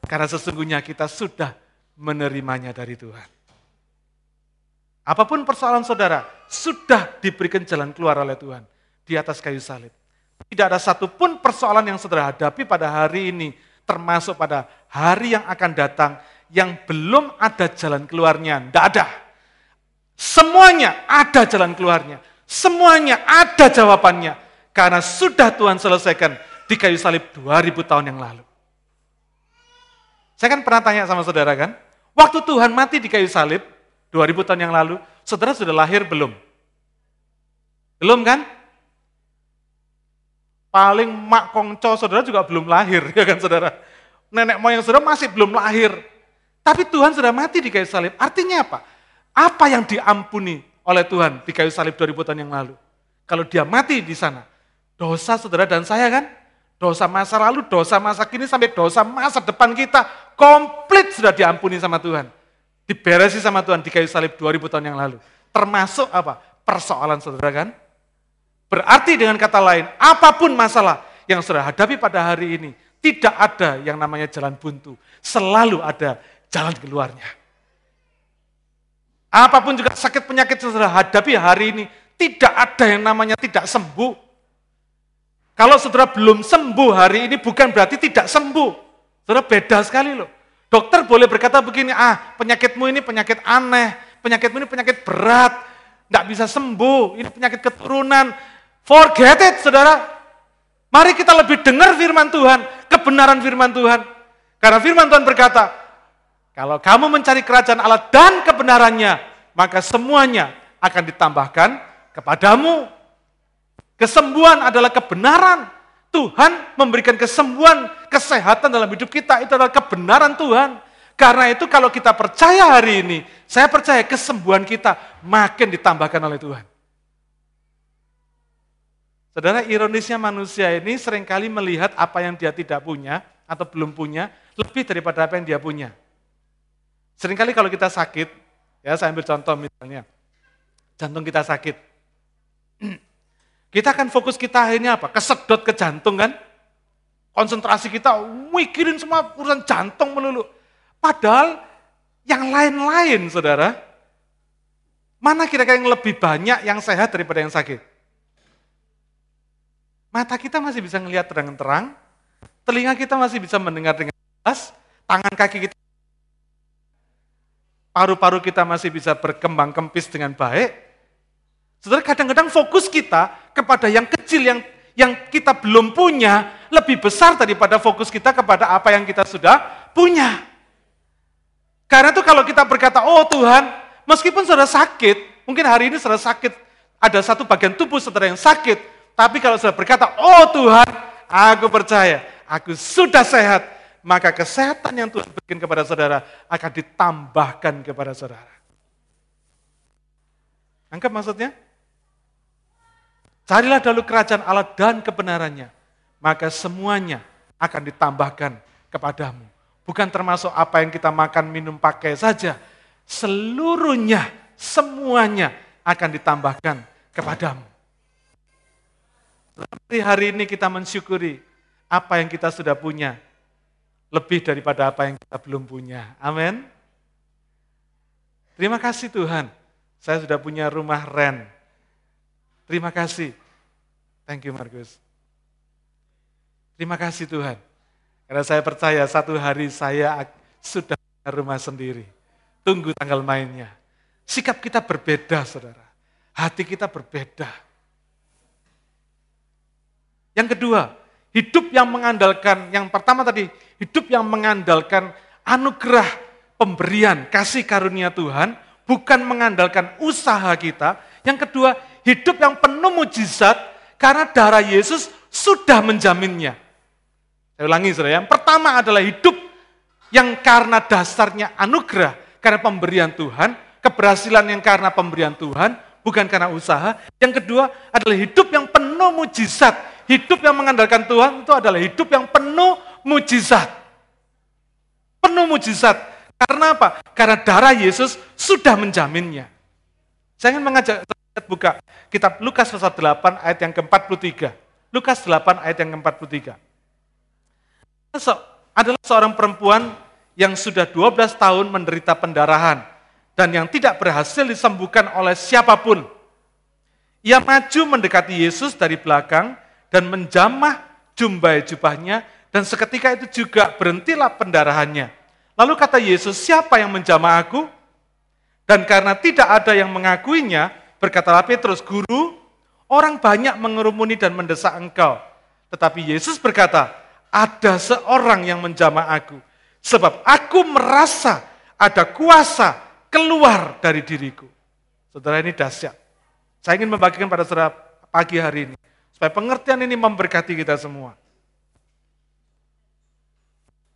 Karena sesungguhnya kita sudah menerimanya dari Tuhan. Apa pun persoalan saudara, sudah diberikan jalan keluar oleh Tuhan di atas kayu salib. Tidak ada satupun persoalan yang saudara hadapi pada hari ini, termasuk pada hari yang akan datang, yang belum ada jalan keluarnya. Tidak ada. Semuanya ada jalan keluarnya. Semuanya ada jawabannya. Karena sudah Tuhan selesaikan di kayu salib 2000 tahun yang lalu. Saya kan pernah tanya sama saudara kan, waktu Tuhan mati di kayu salib 2000 tahun yang lalu, saudara sudah lahir belum? Belum kan? Paling mak kongco saudara juga belum lahir, ya kan saudara? Nenek moyang saudara masih belum lahir. Tapi Tuhan sudah mati di kayu salib. Artinya apa? Apa yang diampuni oleh Tuhan di kayu salib 2000 tahun yang lalu? Kalau dia mati di sana, dosa saudara dan saya kan? Dosa masa lalu, dosa masa kini, sampai dosa masa depan kita, komplit sudah diampuni sama Tuhan. Diberesi sama Tuhan di kayu salib 2000 tahun yang lalu. Termasuk apa? Persoalan saudara kan? Berarti dengan kata lain, apa pun masalah yang saudara hadapi pada hari ini, tidak ada yang namanya jalan buntu. Selalu ada jalan keluarnya. Apa pun juga sakit penyakit yang saudara hadapi hari ini, tidak ada yang namanya tidak sembuh. Kalau saudara belum sembuh hari ini bukan berarti tidak sembuh. Saudara beda sekali loh. Dokter boleh berkata begini, ah penyakitmu ini penyakit aneh, penyakitmu ini penyakit berat, tidak bisa sembuh, ini penyakit keturunan, Forget it, saudara. Mari kita lebih dengar firman Tuhan, kebenaran firman Tuhan. Karena firman Tuhan berkata, kalau kamu mencari kerajaan Allah dan kebenarannya, maka semuanya akan ditambahkan kepadamu. Kesembuhan adalah kebenaran. Tuhan memberikan kesembuhan, kesehatan dalam hidup kita, itu adalah kebenaran Tuhan. Karena itu kalau kita percaya hari ini, saya percaya kesembuhan kita makin ditambahkan oleh Tuhan. Saudara, ironisnya manusia ini sering kali melihat apa yang dia tidak punya atau belum punya lebih daripada apa yang dia punya. Seringkali kalau kita sakit, ya saya ambil contoh misalnya, jantung kita sakit. Kita akan fokus kita akhirnya apa? Kesedot ke jantung kan? Konsentrasi kita mikirin semua urusan jantung melulu. Padahal yang lain-lain saudara, mana kira-kira yang lebih banyak yang sehat daripada yang sakit? Mata kita masih bisa melihat terang-terang, telinga kita masih bisa mendengar dengan jelas, tangan kaki kita, paru-paru kita masih bisa berkembang kempis dengan baik. Saudara, kadang-kadang fokus kita kepada yang kecil, yang yang kita belum punya, lebih besar daripada fokus kita kepada apa yang kita sudah punya. Karena itu kalau kita berkata, oh Tuhan, meskipun saudara sakit, mungkin hari ini saudara sakit, ada satu bagian tubuh saudara yang sakit, tapi kalau sudah berkata, oh Tuhan, aku percaya, aku sudah sehat, maka kesehatan yang Tuhan berikan kepada saudara akan ditambahkan kepada saudara. Anggap maksudnya? Carilah dahulu kerajaan Allah dan kebenarannya, maka semuanya akan ditambahkan kepadamu. Bukan termasuk apa yang kita makan, minum, pakai saja. Seluruhnya, semuanya akan ditambahkan kepadamu. Tapi hari ini kita mensyukuri apa yang kita sudah punya. Lebih daripada apa yang kita belum punya. Amin. Terima kasih Tuhan. Saya sudah punya rumah ren. Terima kasih. Thank you Markus. Terima kasih Tuhan. Karena saya percaya satu hari saya sudah punya rumah sendiri. Tunggu tanggal mainnya. Sikap kita berbeda saudara. Hati kita berbeda. Yang kedua, Hidup yang mengandalkan, yang pertama tadi, hidup yang mengandalkan anugerah pemberian, kasih karunia Tuhan, bukan mengandalkan usaha kita. Yang kedua, hidup yang penuh mujizat, karena darah Yesus sudah menjaminnya. Saya ulangi, saudara. Yang pertama adalah hidup yang karena dasarnya anugerah, karena pemberian Tuhan, keberhasilan yang karena pemberian Tuhan, bukan karena usaha. Yang kedua adalah hidup yang penuh mujizat. Hidup yang mengandalkan Tuhan itu adalah hidup yang penuh mujizat. Penuh mujizat. Karena apa? Karena darah Yesus sudah menjaminnya. Saya ingin mengajak buka kitab Lukas pasal 8 ayat yang ke-43. Lukas 8 ayat yang ke-43. Adalah seorang perempuan yang sudah 12 tahun menderita pendarahan dan yang tidak berhasil disembuhkan oleh siapa pun. Ia maju mendekati Yesus dari belakang dan menjamah jumbai jubahnya dan seketika itu juga berhentilah pendarahannya. Lalu kata Yesus, siapa yang menjamah aku? Dan karena tidak ada yang mengakuinya, berkatalah Petrus, Guru, orang banyak mengerumuni dan mendesak engkau. Tetapi Yesus berkata, ada seorang yang menjamah aku. Sebab aku merasa ada kuasa keluar dari diriku. Saudara ini dahsyat. Saya ingin membagikan pada saudara pagi hari ini. Supaya pengertian ini memberkati kita semua.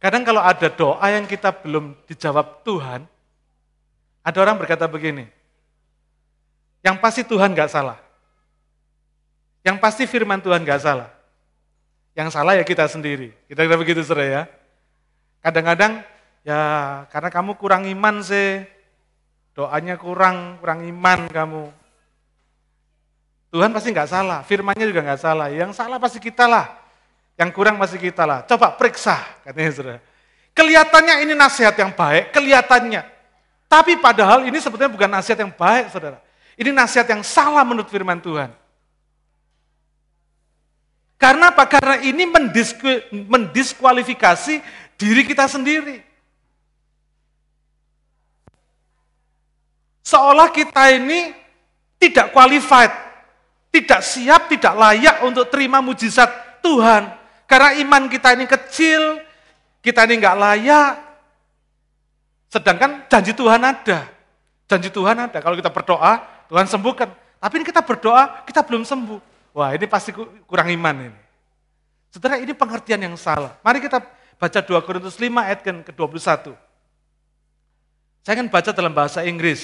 Kadang kalau ada doa yang kita belum dijawab Tuhan, ada orang berkata begini, yang pasti Tuhan gak salah. Yang pasti firman Tuhan gak salah. Yang salah ya kita sendiri. Kita kira begitu saudara ya. Kadang-kadang ya karena kamu kurang iman sih, doanya kurang, kurang iman kamu. Tuhan pasti nggak salah, firmannya juga nggak salah. Yang salah pasti kita lah. Yang kurang masih kita lah. Coba periksa, katanya saudara. Kelihatannya ini nasihat yang baik, kelihatannya. Tapi padahal ini sebetulnya bukan nasihat yang baik, saudara. Ini nasihat yang salah menurut firman Tuhan. Karena apa? Karena ini mendiskualifikasi diri kita sendiri. Seolah kita ini tidak qualified, tidak siap, tidak layak untuk terima mujizat Tuhan. Karena iman kita ini kecil, kita ini nggak layak. Sedangkan janji Tuhan ada. Janji Tuhan ada. Kalau kita berdoa, Tuhan sembuhkan. Tapi ini kita berdoa, kita belum sembuh. Wah ini pasti kurang iman ini. Saudara ini pengertian yang salah. Mari kita baca 2 Korintus 5 ayat ke-21. Saya akan baca dalam bahasa Inggris.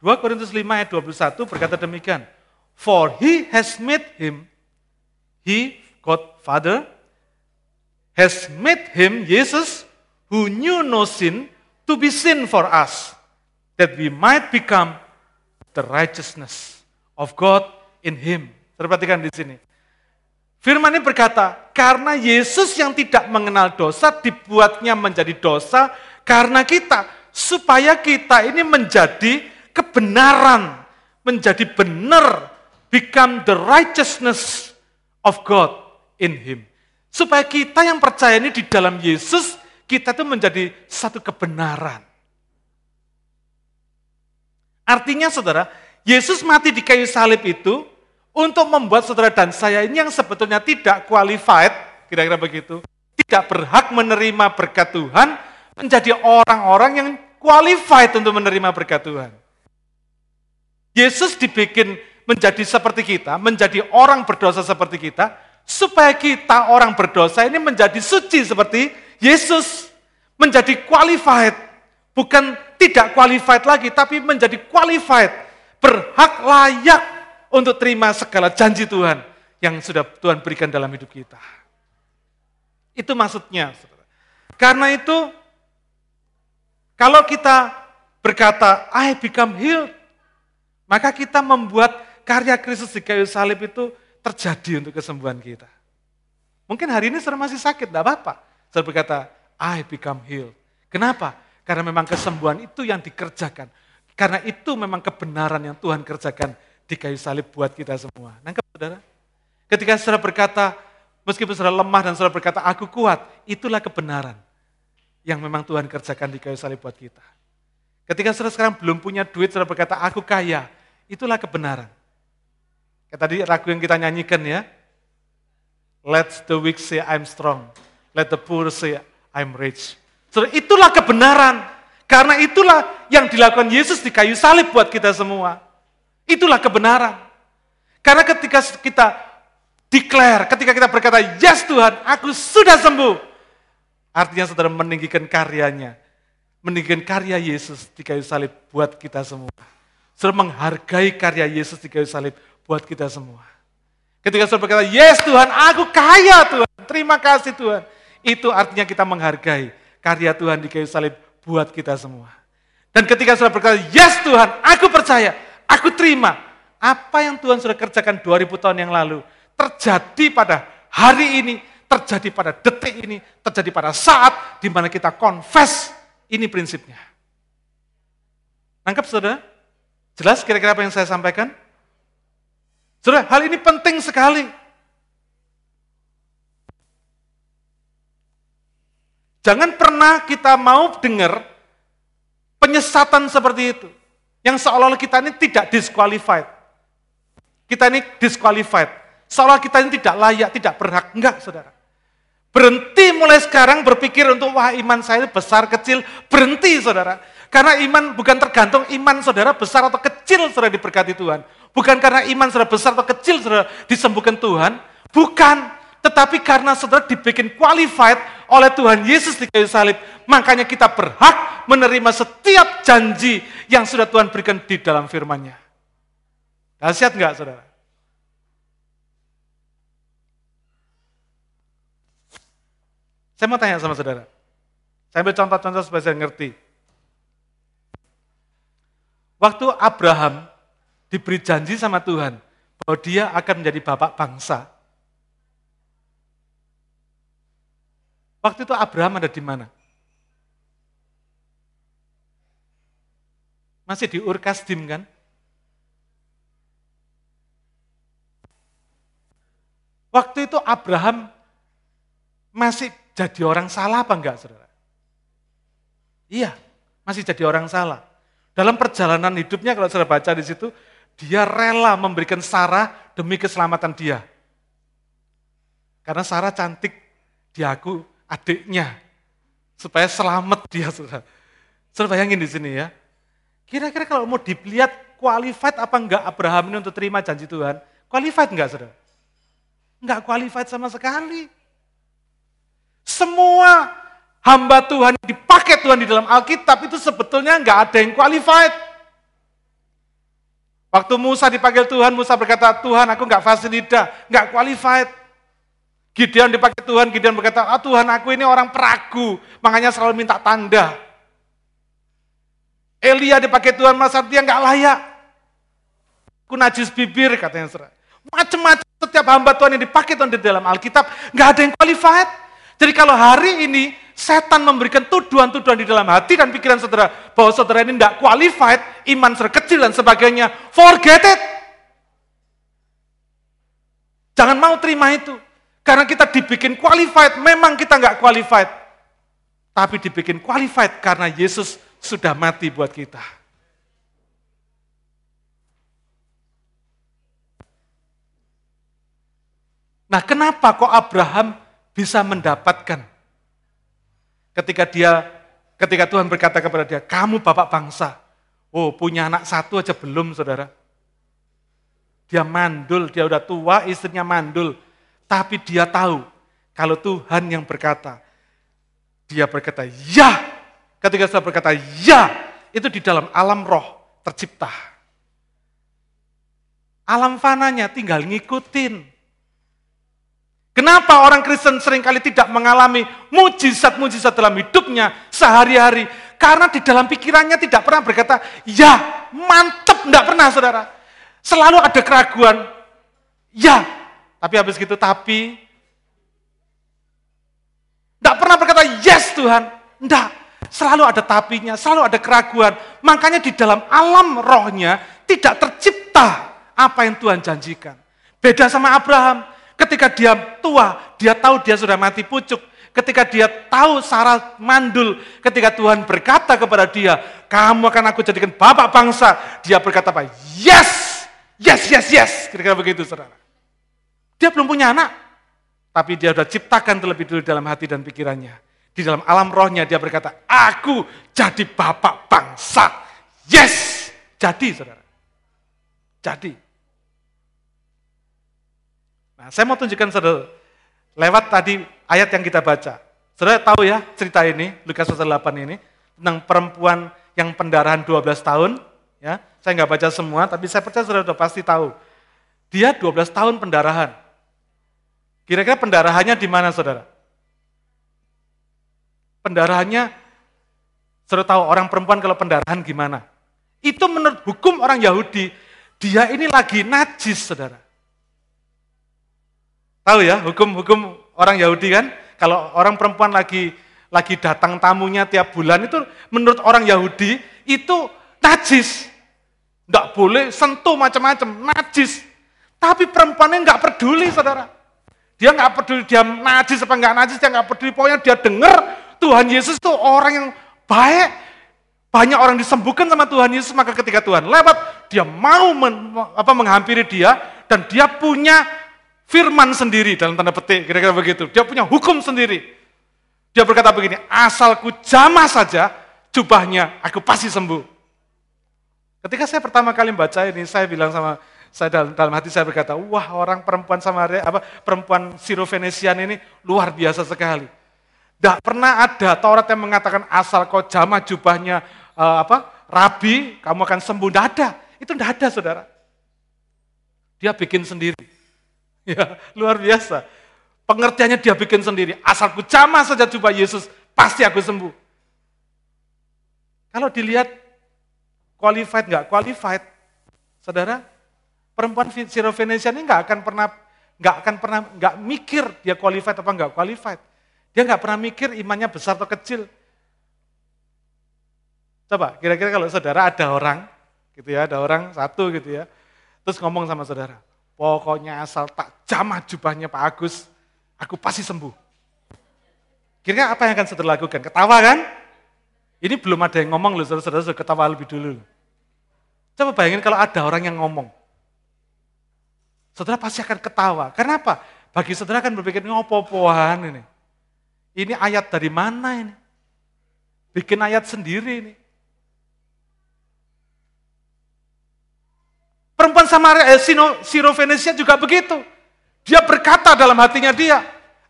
2 Korintus 5 ayat 21 berkata demikian. For he has made him, he, God Father, has made him, Jesus, who knew no sin, to be sin for us, that we might become the righteousness of God in him. Perhatikan di sini. Firman ini berkata, karena Yesus yang tidak mengenal dosa dibuatnya menjadi dosa karena kita, supaya kita ini menjadi kebenaran, menjadi benar become the righteousness of God in him. Supaya kita yang percaya ini di dalam Yesus, kita itu menjadi satu kebenaran. Artinya saudara, Yesus mati di kayu salib itu untuk membuat saudara dan saya ini yang sebetulnya tidak qualified, kira-kira begitu, tidak berhak menerima berkat Tuhan, menjadi orang-orang yang qualified untuk menerima berkat Tuhan. Yesus dibikin menjadi seperti kita, menjadi orang berdosa seperti kita, supaya kita orang berdosa ini menjadi suci seperti Yesus, menjadi qualified, bukan tidak qualified lagi, tapi menjadi qualified, berhak layak untuk terima segala janji Tuhan yang sudah Tuhan berikan dalam hidup kita. Itu maksudnya. Karena itu, kalau kita berkata, I become healed, maka kita membuat karya Kristus di kayu salib itu terjadi untuk kesembuhan kita. Mungkin hari ini saudara masih sakit, tidak apa-apa. Saudara berkata, I become healed. Kenapa? Karena memang kesembuhan itu yang dikerjakan. Karena itu memang kebenaran yang Tuhan kerjakan di kayu salib buat kita semua. Nangkep saudara? Ketika saudara berkata, meskipun saudara lemah dan saudara berkata, aku kuat, itulah kebenaran yang memang Tuhan kerjakan di kayu salib buat kita. Ketika saudara sekarang belum punya duit, saudara berkata, aku kaya, itulah kebenaran Kayak tadi ragu yang kita nyanyikan ya. Let the weak say I'm strong. Let the poor say I'm rich. So, itulah kebenaran. Karena itulah yang dilakukan Yesus di kayu salib buat kita semua. Itulah kebenaran. Karena ketika kita declare, ketika kita berkata, yes Tuhan, aku sudah sembuh. Artinya saudara meninggikan karyanya. Meninggikan karya Yesus di kayu salib buat kita semua. Saudara menghargai karya Yesus di kayu salib buat kita semua. Ketika saudara berkata, yes Tuhan, aku kaya Tuhan. Terima kasih Tuhan. Itu artinya kita menghargai karya Tuhan di kayu salib buat kita semua. Dan ketika saudara berkata, yes Tuhan, aku percaya, aku terima. Apa yang Tuhan sudah kerjakan 2000 tahun yang lalu, terjadi pada hari ini, terjadi pada detik ini, terjadi pada saat di mana kita confess. Ini prinsipnya. Nangkep saudara? Jelas kira-kira apa yang saya sampaikan? Saudara, hal ini penting sekali. Jangan pernah kita mau dengar penyesatan seperti itu. Yang seolah-olah kita ini tidak disqualified. Kita ini disqualified. Seolah kita ini tidak layak, tidak berhak. Enggak, saudara. Berhenti mulai sekarang berpikir untuk, wah iman saya besar, kecil. Berhenti, saudara. Karena iman bukan tergantung iman saudara besar atau kecil, saudara diberkati Tuhan. Bukan karena iman saudara besar atau kecil, saudara disembuhkan Tuhan. Bukan. Tetapi karena saudara dibikin qualified oleh Tuhan Yesus di kayu salib, makanya kita berhak menerima setiap janji yang sudah Tuhan berikan di dalam firman-Nya. Dahsyat enggak saudara? Saya mau tanya sama saudara. Saya ambil contoh-contoh supaya saya ngerti. Waktu Abraham diberi janji sama Tuhan bahwa dia akan menjadi bapak bangsa, Waktu itu Abraham ada di mana? Masih di Ur Kasdim kan? Waktu itu Abraham masih jadi orang salah apa enggak, saudara? Iya, masih jadi orang salah. Dalam perjalanan hidupnya kalau saudara baca di situ, dia rela memberikan Sarah demi keselamatan dia. Karena Sarah cantik, dia aku adiknya supaya selamat dia saudara. Saudara bayangin di sini ya. Kira-kira kalau mau dilihat qualified apa enggak Abraham ini untuk terima janji Tuhan? Qualified enggak saudara? Enggak qualified sama sekali. Semua hamba Tuhan dipakai Tuhan di dalam Alkitab itu sebetulnya enggak ada yang qualified. Waktu Musa dipanggil Tuhan, Musa berkata, Tuhan aku enggak fasilita, enggak qualified. Gideon dipakai Tuhan, Gideon berkata, ah Tuhan aku ini orang peragu, makanya selalu minta tanda. Elia dipakai Tuhan, masa dia nggak layak. Aku najis bibir katanya saudara. Macam-macam setiap hamba Tuhan yang dipakai Tuhan di dalam Alkitab, nggak ada yang qualified. Jadi kalau hari ini setan memberikan tuduhan-tuduhan di dalam hati dan pikiran saudara, bahwa saudara ini tidak qualified, iman saudara kecil dan sebagainya, forget it. Jangan mau terima itu. Karena kita dibikin qualified, memang kita nggak qualified. Tapi dibikin qualified karena Yesus sudah mati buat kita. Nah kenapa kok Abraham bisa mendapatkan ketika dia ketika Tuhan berkata kepada dia, kamu bapak bangsa. Oh punya anak satu aja belum saudara. Dia mandul, dia udah tua, istrinya mandul. Tapi dia tahu kalau Tuhan yang berkata, dia berkata ya. Ketika saya berkata ya, itu di dalam alam roh tercipta. Alam fananya tinggal ngikutin. Kenapa orang Kristen sering kali tidak mengalami mujizat-mujizat dalam hidupnya sehari-hari? Karena di dalam pikirannya tidak pernah berkata, ya mantep, tidak pernah saudara. Selalu ada keraguan, ya tapi habis gitu, tapi tidak pernah berkata yes Tuhan. Tidak. Selalu ada tapinya, selalu ada keraguan. Makanya di dalam alam rohnya tidak tercipta apa yang Tuhan janjikan. Beda sama Abraham. Ketika dia tua, dia tahu dia sudah mati pucuk. Ketika dia tahu Sarah mandul, ketika Tuhan berkata kepada dia, kamu akan aku jadikan bapak bangsa. Dia berkata apa? Yes, yes, yes, yes. Kira-kira begitu saudara. Dia belum punya anak, tapi dia sudah ciptakan terlebih dulu dalam hati dan pikirannya. Di dalam alam rohnya dia berkata, aku jadi bapak bangsa. Yes! Jadi saudara. Jadi. Nah saya mau tunjukkan saudara, lewat tadi ayat yang kita baca. Saudara tahu ya cerita ini, Lukas pasal 8 ini, tentang perempuan yang pendarahan 12 tahun. ya Saya nggak baca semua, tapi saya percaya saudara sudah pasti tahu. Dia 12 tahun pendarahan. Kira-kira pendarahannya di mana saudara? Pendarahannya, saudara tahu orang perempuan kalau pendarahan gimana? Itu menurut hukum orang Yahudi, dia ini lagi najis saudara. Tahu ya hukum-hukum orang Yahudi kan? Kalau orang perempuan lagi lagi datang tamunya tiap bulan itu menurut orang Yahudi itu najis. Enggak boleh sentuh macam-macam, najis. Tapi perempuannya enggak peduli saudara. Dia enggak peduli dia najis apa enggak najis, dia enggak peduli. Pokoknya dia dengar Tuhan Yesus itu orang yang baik. Banyak orang disembuhkan sama Tuhan Yesus, maka ketika Tuhan lewat, dia mau men, apa, menghampiri dia, dan dia punya firman sendiri dalam tanda petik, kira-kira begitu. Dia punya hukum sendiri. Dia berkata begini, asalku jamah saja jubahnya, aku pasti sembuh. Ketika saya pertama kali membaca ini, saya bilang sama saya dalam, dalam hati saya berkata, wah orang perempuan Samaria, apa perempuan Siro-Venesian ini luar biasa sekali. Tidak pernah ada Taurat yang mengatakan asal kau jamah jubahnya uh, apa rabi, kamu akan sembuh. Tidak ada, itu tidak ada saudara. Dia bikin sendiri. Ya, luar biasa. Pengertiannya dia bikin sendiri. Asal ku jamah saja jubah Yesus, pasti aku sembuh. Kalau dilihat qualified nggak qualified, saudara, perempuan Venesia ini nggak akan pernah nggak akan pernah nggak mikir dia qualified apa nggak qualified. Dia nggak pernah mikir imannya besar atau kecil. Coba, kira-kira kalau saudara ada orang, gitu ya, ada orang satu gitu ya, terus ngomong sama saudara, Pokoknya asal tak jamah jubahnya Pak Agus, aku pasti sembuh. Kira-kira apa yang akan saudara lakukan? Ketawa kan? Ini belum ada yang ngomong loh, saudara-saudara ketawa lebih dulu. Coba bayangin kalau ada orang yang ngomong. Saudara pasti akan ketawa. Karena apa? Bagi saudara kan berpikir, ngopo-pohan ini. Ini ayat dari mana ini? Bikin ayat sendiri ini. Perempuan Samaria, eh, Sino, Siro Venesia juga begitu. Dia berkata dalam hatinya dia,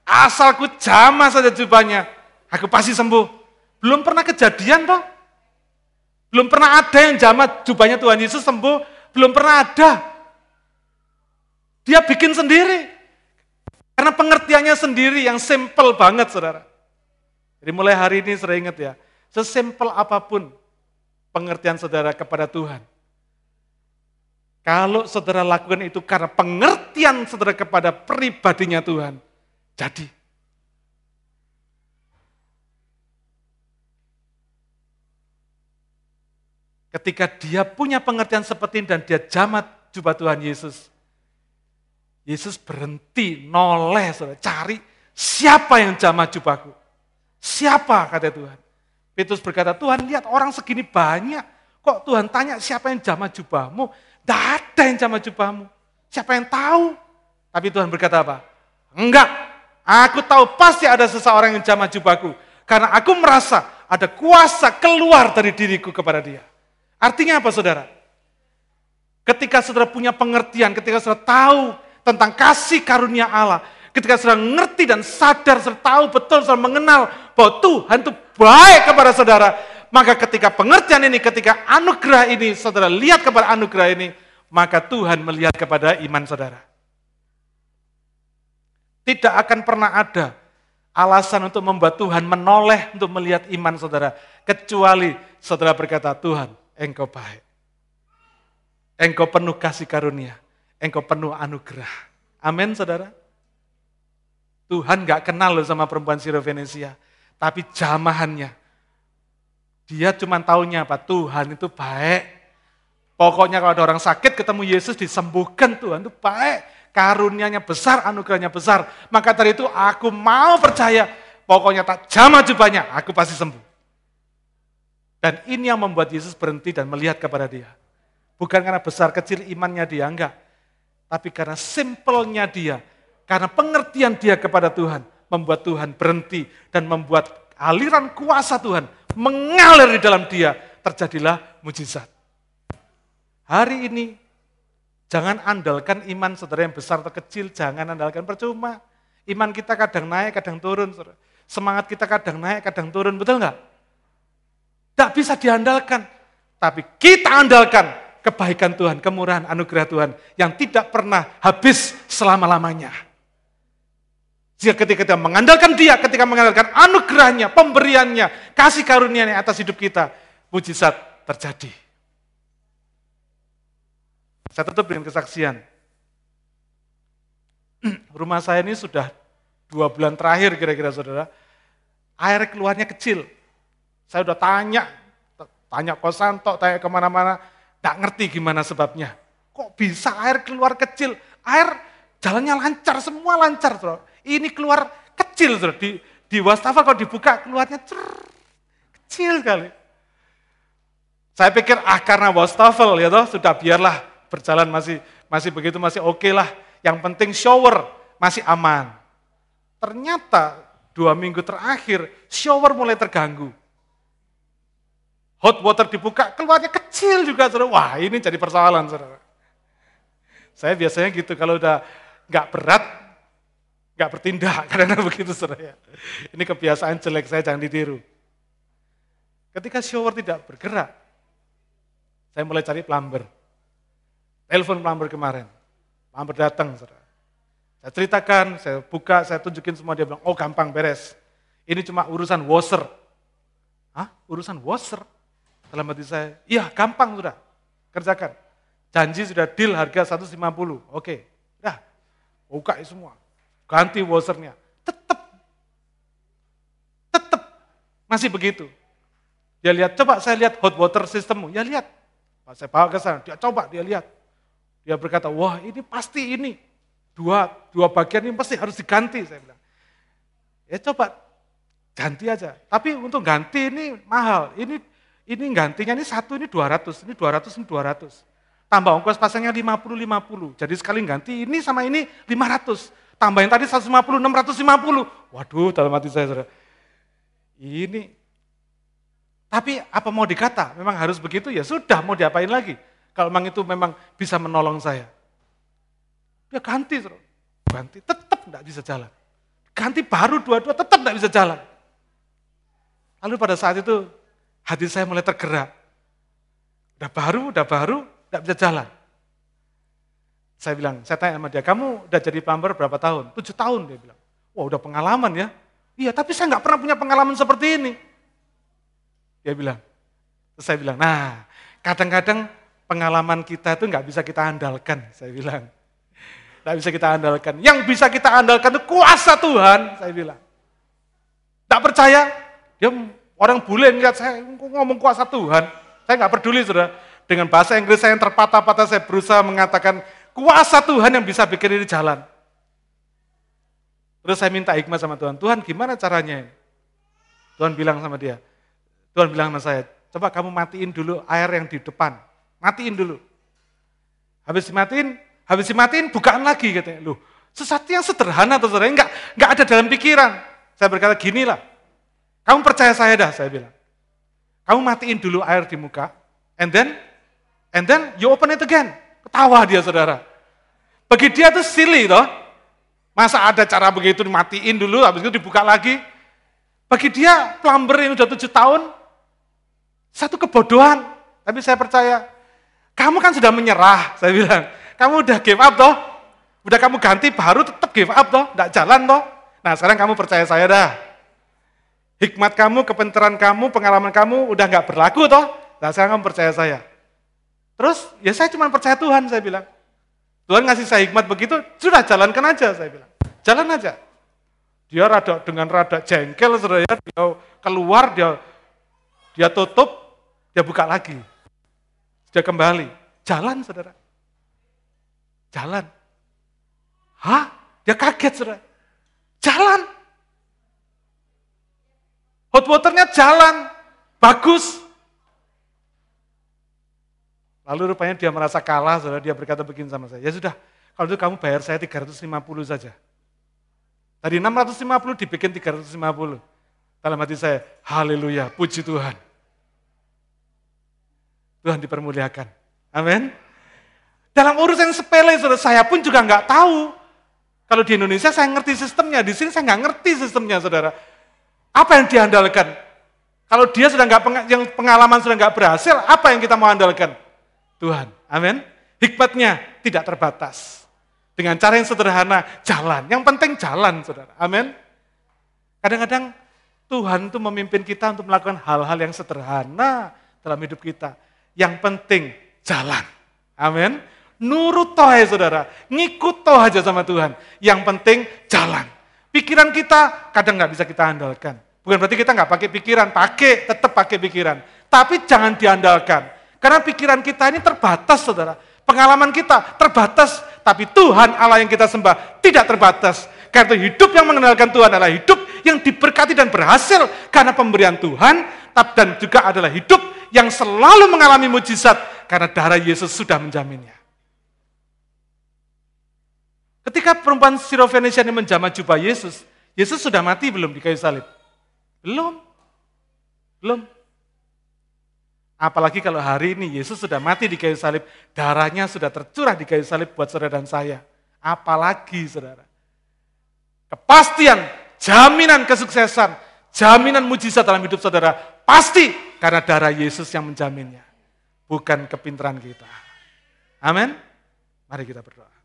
asalku jamah saja jubahnya, aku pasti sembuh. Belum pernah kejadian toh. Belum pernah ada yang jamah jubahnya Tuhan Yesus sembuh, belum pernah ada. Dia bikin sendiri. Karena pengertiannya sendiri yang simple banget saudara. Jadi mulai hari ini sering ingat ya, sesimpel apa pun pengertian saudara kepada Tuhan kalau saudara lakukan itu karena pengertian saudara kepada pribadinya Tuhan, jadi. Ketika dia punya pengertian seperti ini dan dia jamat jubah Tuhan Yesus, Yesus berhenti, noleh, saudara, cari siapa yang jamah jubahku. Siapa kata Tuhan. Petrus berkata, Tuhan lihat orang segini banyak. Kok Tuhan tanya siapa yang jamah jubahmu? Tidak ada yang sama jubahmu. Siapa yang tahu? Tapi Tuhan berkata apa? Enggak, aku tahu pasti ada seseorang yang jamah jubahku. Karena aku merasa ada kuasa keluar dari diriku kepada dia. Artinya apa saudara? Ketika saudara punya pengertian, ketika saudara tahu tentang kasih karunia Allah, ketika saudara ngerti dan sadar, saudara tahu betul, saudara mengenal bahwa Tuhan itu baik kepada saudara, maka ketika pengertian ini, ketika anugerah ini, saudara lihat kepada anugerah ini, maka Tuhan melihat kepada iman saudara. Tidak akan pernah ada alasan untuk membuat Tuhan menoleh untuk melihat iman saudara. Kecuali saudara berkata, Tuhan engkau baik. Engkau penuh kasih karunia. Engkau penuh anugerah. Amin saudara. Tuhan gak kenal loh sama perempuan Siro Venesia. Tapi jamahannya, dia cuma taunya apa? Tuhan itu baik. Pokoknya kalau ada orang sakit ketemu Yesus disembuhkan Tuhan itu baik. Karunianya besar, anugerahnya besar. Maka dari itu aku mau percaya. Pokoknya tak jama jubahnya, aku pasti sembuh. Dan ini yang membuat Yesus berhenti dan melihat kepada dia. Bukan karena besar kecil imannya dia, enggak. Tapi karena simpelnya dia, karena pengertian dia kepada Tuhan, membuat Tuhan berhenti dan membuat aliran kuasa Tuhan mengalir di dalam dia, terjadilah mujizat. Hari ini, jangan andalkan iman saudara yang besar atau kecil, jangan andalkan percuma. Iman kita kadang naik, kadang turun. Semangat kita kadang naik, kadang turun, betul enggak? Tidak bisa diandalkan. Tapi kita andalkan kebaikan Tuhan, kemurahan anugerah Tuhan yang tidak pernah habis selama-lamanya. Jika ketika kita mengandalkan dia, ketika mengandalkan anugerahnya, pemberiannya, kasih karunia atas hidup kita, mujizat terjadi. Saya tutup dengan kesaksian. Rumah saya ini sudah dua bulan terakhir kira-kira saudara, air keluarnya kecil. Saya udah tanya, tanya kosanto, tanya ke mana-mana, gak ngerti gimana sebabnya. Kok bisa air keluar kecil? Air jalannya lancar, semua lancar. Saudara. Ini keluar kecil, saudara. di, di wastafel kalau dibuka keluarnya cer, kecil kali. Saya pikir ah karena wastafel ya toh sudah biarlah berjalan masih masih begitu masih oke okay lah. Yang penting shower masih aman. Ternyata dua minggu terakhir shower mulai terganggu. Hot water dibuka, keluarnya kecil juga, saudara. Wah ini jadi persoalan, saudara. Saya biasanya gitu, kalau udah nggak berat, nggak bertindak, karena begitu, saudara. Ini kebiasaan jelek saya, jangan ditiru. Ketika shower tidak bergerak, saya mulai cari plumber. Telepon plumber kemarin. Plumber datang, saudara. Saya ceritakan, saya buka, saya tunjukin semua, dia bilang, oh gampang, beres. Ini cuma urusan washer. Hah? Urusan washer? Dalam hati saya, iya gampang sudah, kerjakan. Janji sudah deal harga 150, oke. Dah, buka semua. Ganti washernya. Tetap, tetap masih begitu. Dia lihat, coba saya lihat hot water sistemmu. Ya lihat. Saya bawa ke sana, dia coba, dia lihat. Dia berkata, wah ini pasti ini. Dua, dua bagian ini pasti harus diganti, saya bilang. Ya coba, ganti aja. Tapi untuk ganti ini mahal. Ini ini gantinya ini satu, ini 200, ini 200, ini 200. Tambah ongkos pasangnya 50, 50. Jadi sekali ganti ini sama ini 500. Tambahin tadi 150, 650. Waduh, dalam hati saya, saudara. Ini, tapi apa mau dikata? Memang harus begitu ya sudah, mau diapain lagi? Kalau memang itu memang bisa menolong saya. Dia ganti, saudara. Ganti, tetap tidak bisa jalan. Ganti baru dua-dua, tetap tidak bisa jalan. Lalu pada saat itu hati saya mulai tergerak. Udah baru, udah baru, tidak bisa jalan. Saya bilang, saya tanya sama dia, kamu udah jadi plumber berapa tahun? Tujuh tahun, dia bilang. Wah udah pengalaman ya. Iya, tapi saya nggak pernah punya pengalaman seperti ini. Dia bilang. Terus saya bilang, nah kadang-kadang pengalaman kita itu nggak bisa kita andalkan, saya bilang. Nggak bisa kita andalkan. Yang bisa kita andalkan itu kuasa Tuhan, saya bilang. Tak percaya, dia Orang bule ngeliat saya ngomong kuasa Tuhan. Saya nggak peduli sudah. Dengan bahasa Inggris saya yang terpatah-patah saya berusaha mengatakan kuasa Tuhan yang bisa bikin ini jalan. Terus saya minta hikmah sama Tuhan. Tuhan gimana caranya? Tuhan bilang sama dia. Tuhan bilang sama saya, coba kamu matiin dulu air yang di depan. Matiin dulu. Habis dimatiin, habis dimatiin bukaan lagi katanya. Loh, sesuatu yang sederhana atau sederhana, enggak, enggak ada dalam pikiran. Saya berkata, gini lah, kamu percaya saya dah, saya bilang. Kamu matiin dulu air di muka, and then, and then you open it again. Ketawa dia saudara. Bagi dia tuh silly toh. Masa ada cara begitu dimatiin dulu, habis itu dibuka lagi. Bagi dia plumber yang udah tujuh tahun, satu kebodohan. Tapi saya percaya, kamu kan sudah menyerah, saya bilang. Kamu udah give up toh. Udah kamu ganti baru tetap give up toh, enggak jalan toh. Nah sekarang kamu percaya saya dah. Hikmat kamu, kepenteran kamu, pengalaman kamu udah nggak berlaku toh. Nah sekarang kamu percaya saya. Terus ya saya cuma percaya Tuhan saya bilang. Tuhan ngasih saya hikmat begitu, sudah jalankan aja saya bilang. Jalan aja. Dia rada dengan rada jengkel saudara dia keluar, dia dia tutup, dia buka lagi. Dia kembali. Jalan saudara. Jalan. Hah? Dia kaget saudara. Jalan. Hot waternya jalan, bagus. Lalu rupanya dia merasa kalah, saudara, dia berkata begini sama saya, ya sudah, kalau itu kamu bayar saya 350 saja. Dari 650 dibikin 350. Dalam hati saya, haleluya, puji Tuhan. Tuhan dipermuliakan. Amin. Dalam urusan sepele, saudara, saya pun juga nggak tahu. Kalau di Indonesia saya ngerti sistemnya, di sini saya nggak ngerti sistemnya, saudara. Apa yang diandalkan? Kalau dia sudah nggak yang pengalaman sudah nggak berhasil, apa yang kita mau andalkan? Tuhan. Amin. Hikmatnya tidak terbatas. Dengan cara yang sederhana, jalan. Yang penting jalan, saudara. Amin. Kadang-kadang Tuhan itu memimpin kita untuk melakukan hal-hal yang sederhana dalam hidup kita. Yang penting jalan. Amin. Nurut toh ya saudara, ngikut toh aja sama Tuhan. Yang penting jalan. Pikiran kita kadang nggak bisa kita andalkan. Bukan berarti kita nggak pakai pikiran, pakai, tetap pakai pikiran. Tapi jangan diandalkan. Karena pikiran kita ini terbatas saudara. Pengalaman kita terbatas, tapi Tuhan Allah yang kita sembah tidak terbatas. Karena hidup yang mengenalkan Tuhan adalah hidup yang diberkati dan berhasil karena pemberian Tuhan, dan juga adalah hidup yang selalu mengalami mujizat karena darah Yesus sudah menjaminnya. Ketika perempuan Sirofenisia ini menjamah jubah Yesus, Yesus sudah mati belum di kayu salib? Belum. Belum. Apalagi kalau hari ini Yesus sudah mati di kayu salib, darahnya sudah tercurah di kayu salib buat saudara dan saya. Apalagi saudara. Kepastian, jaminan kesuksesan, jaminan mujizat dalam hidup saudara, pasti karena darah Yesus yang menjaminnya. Bukan kepintaran kita. Amin. Mari kita berdoa.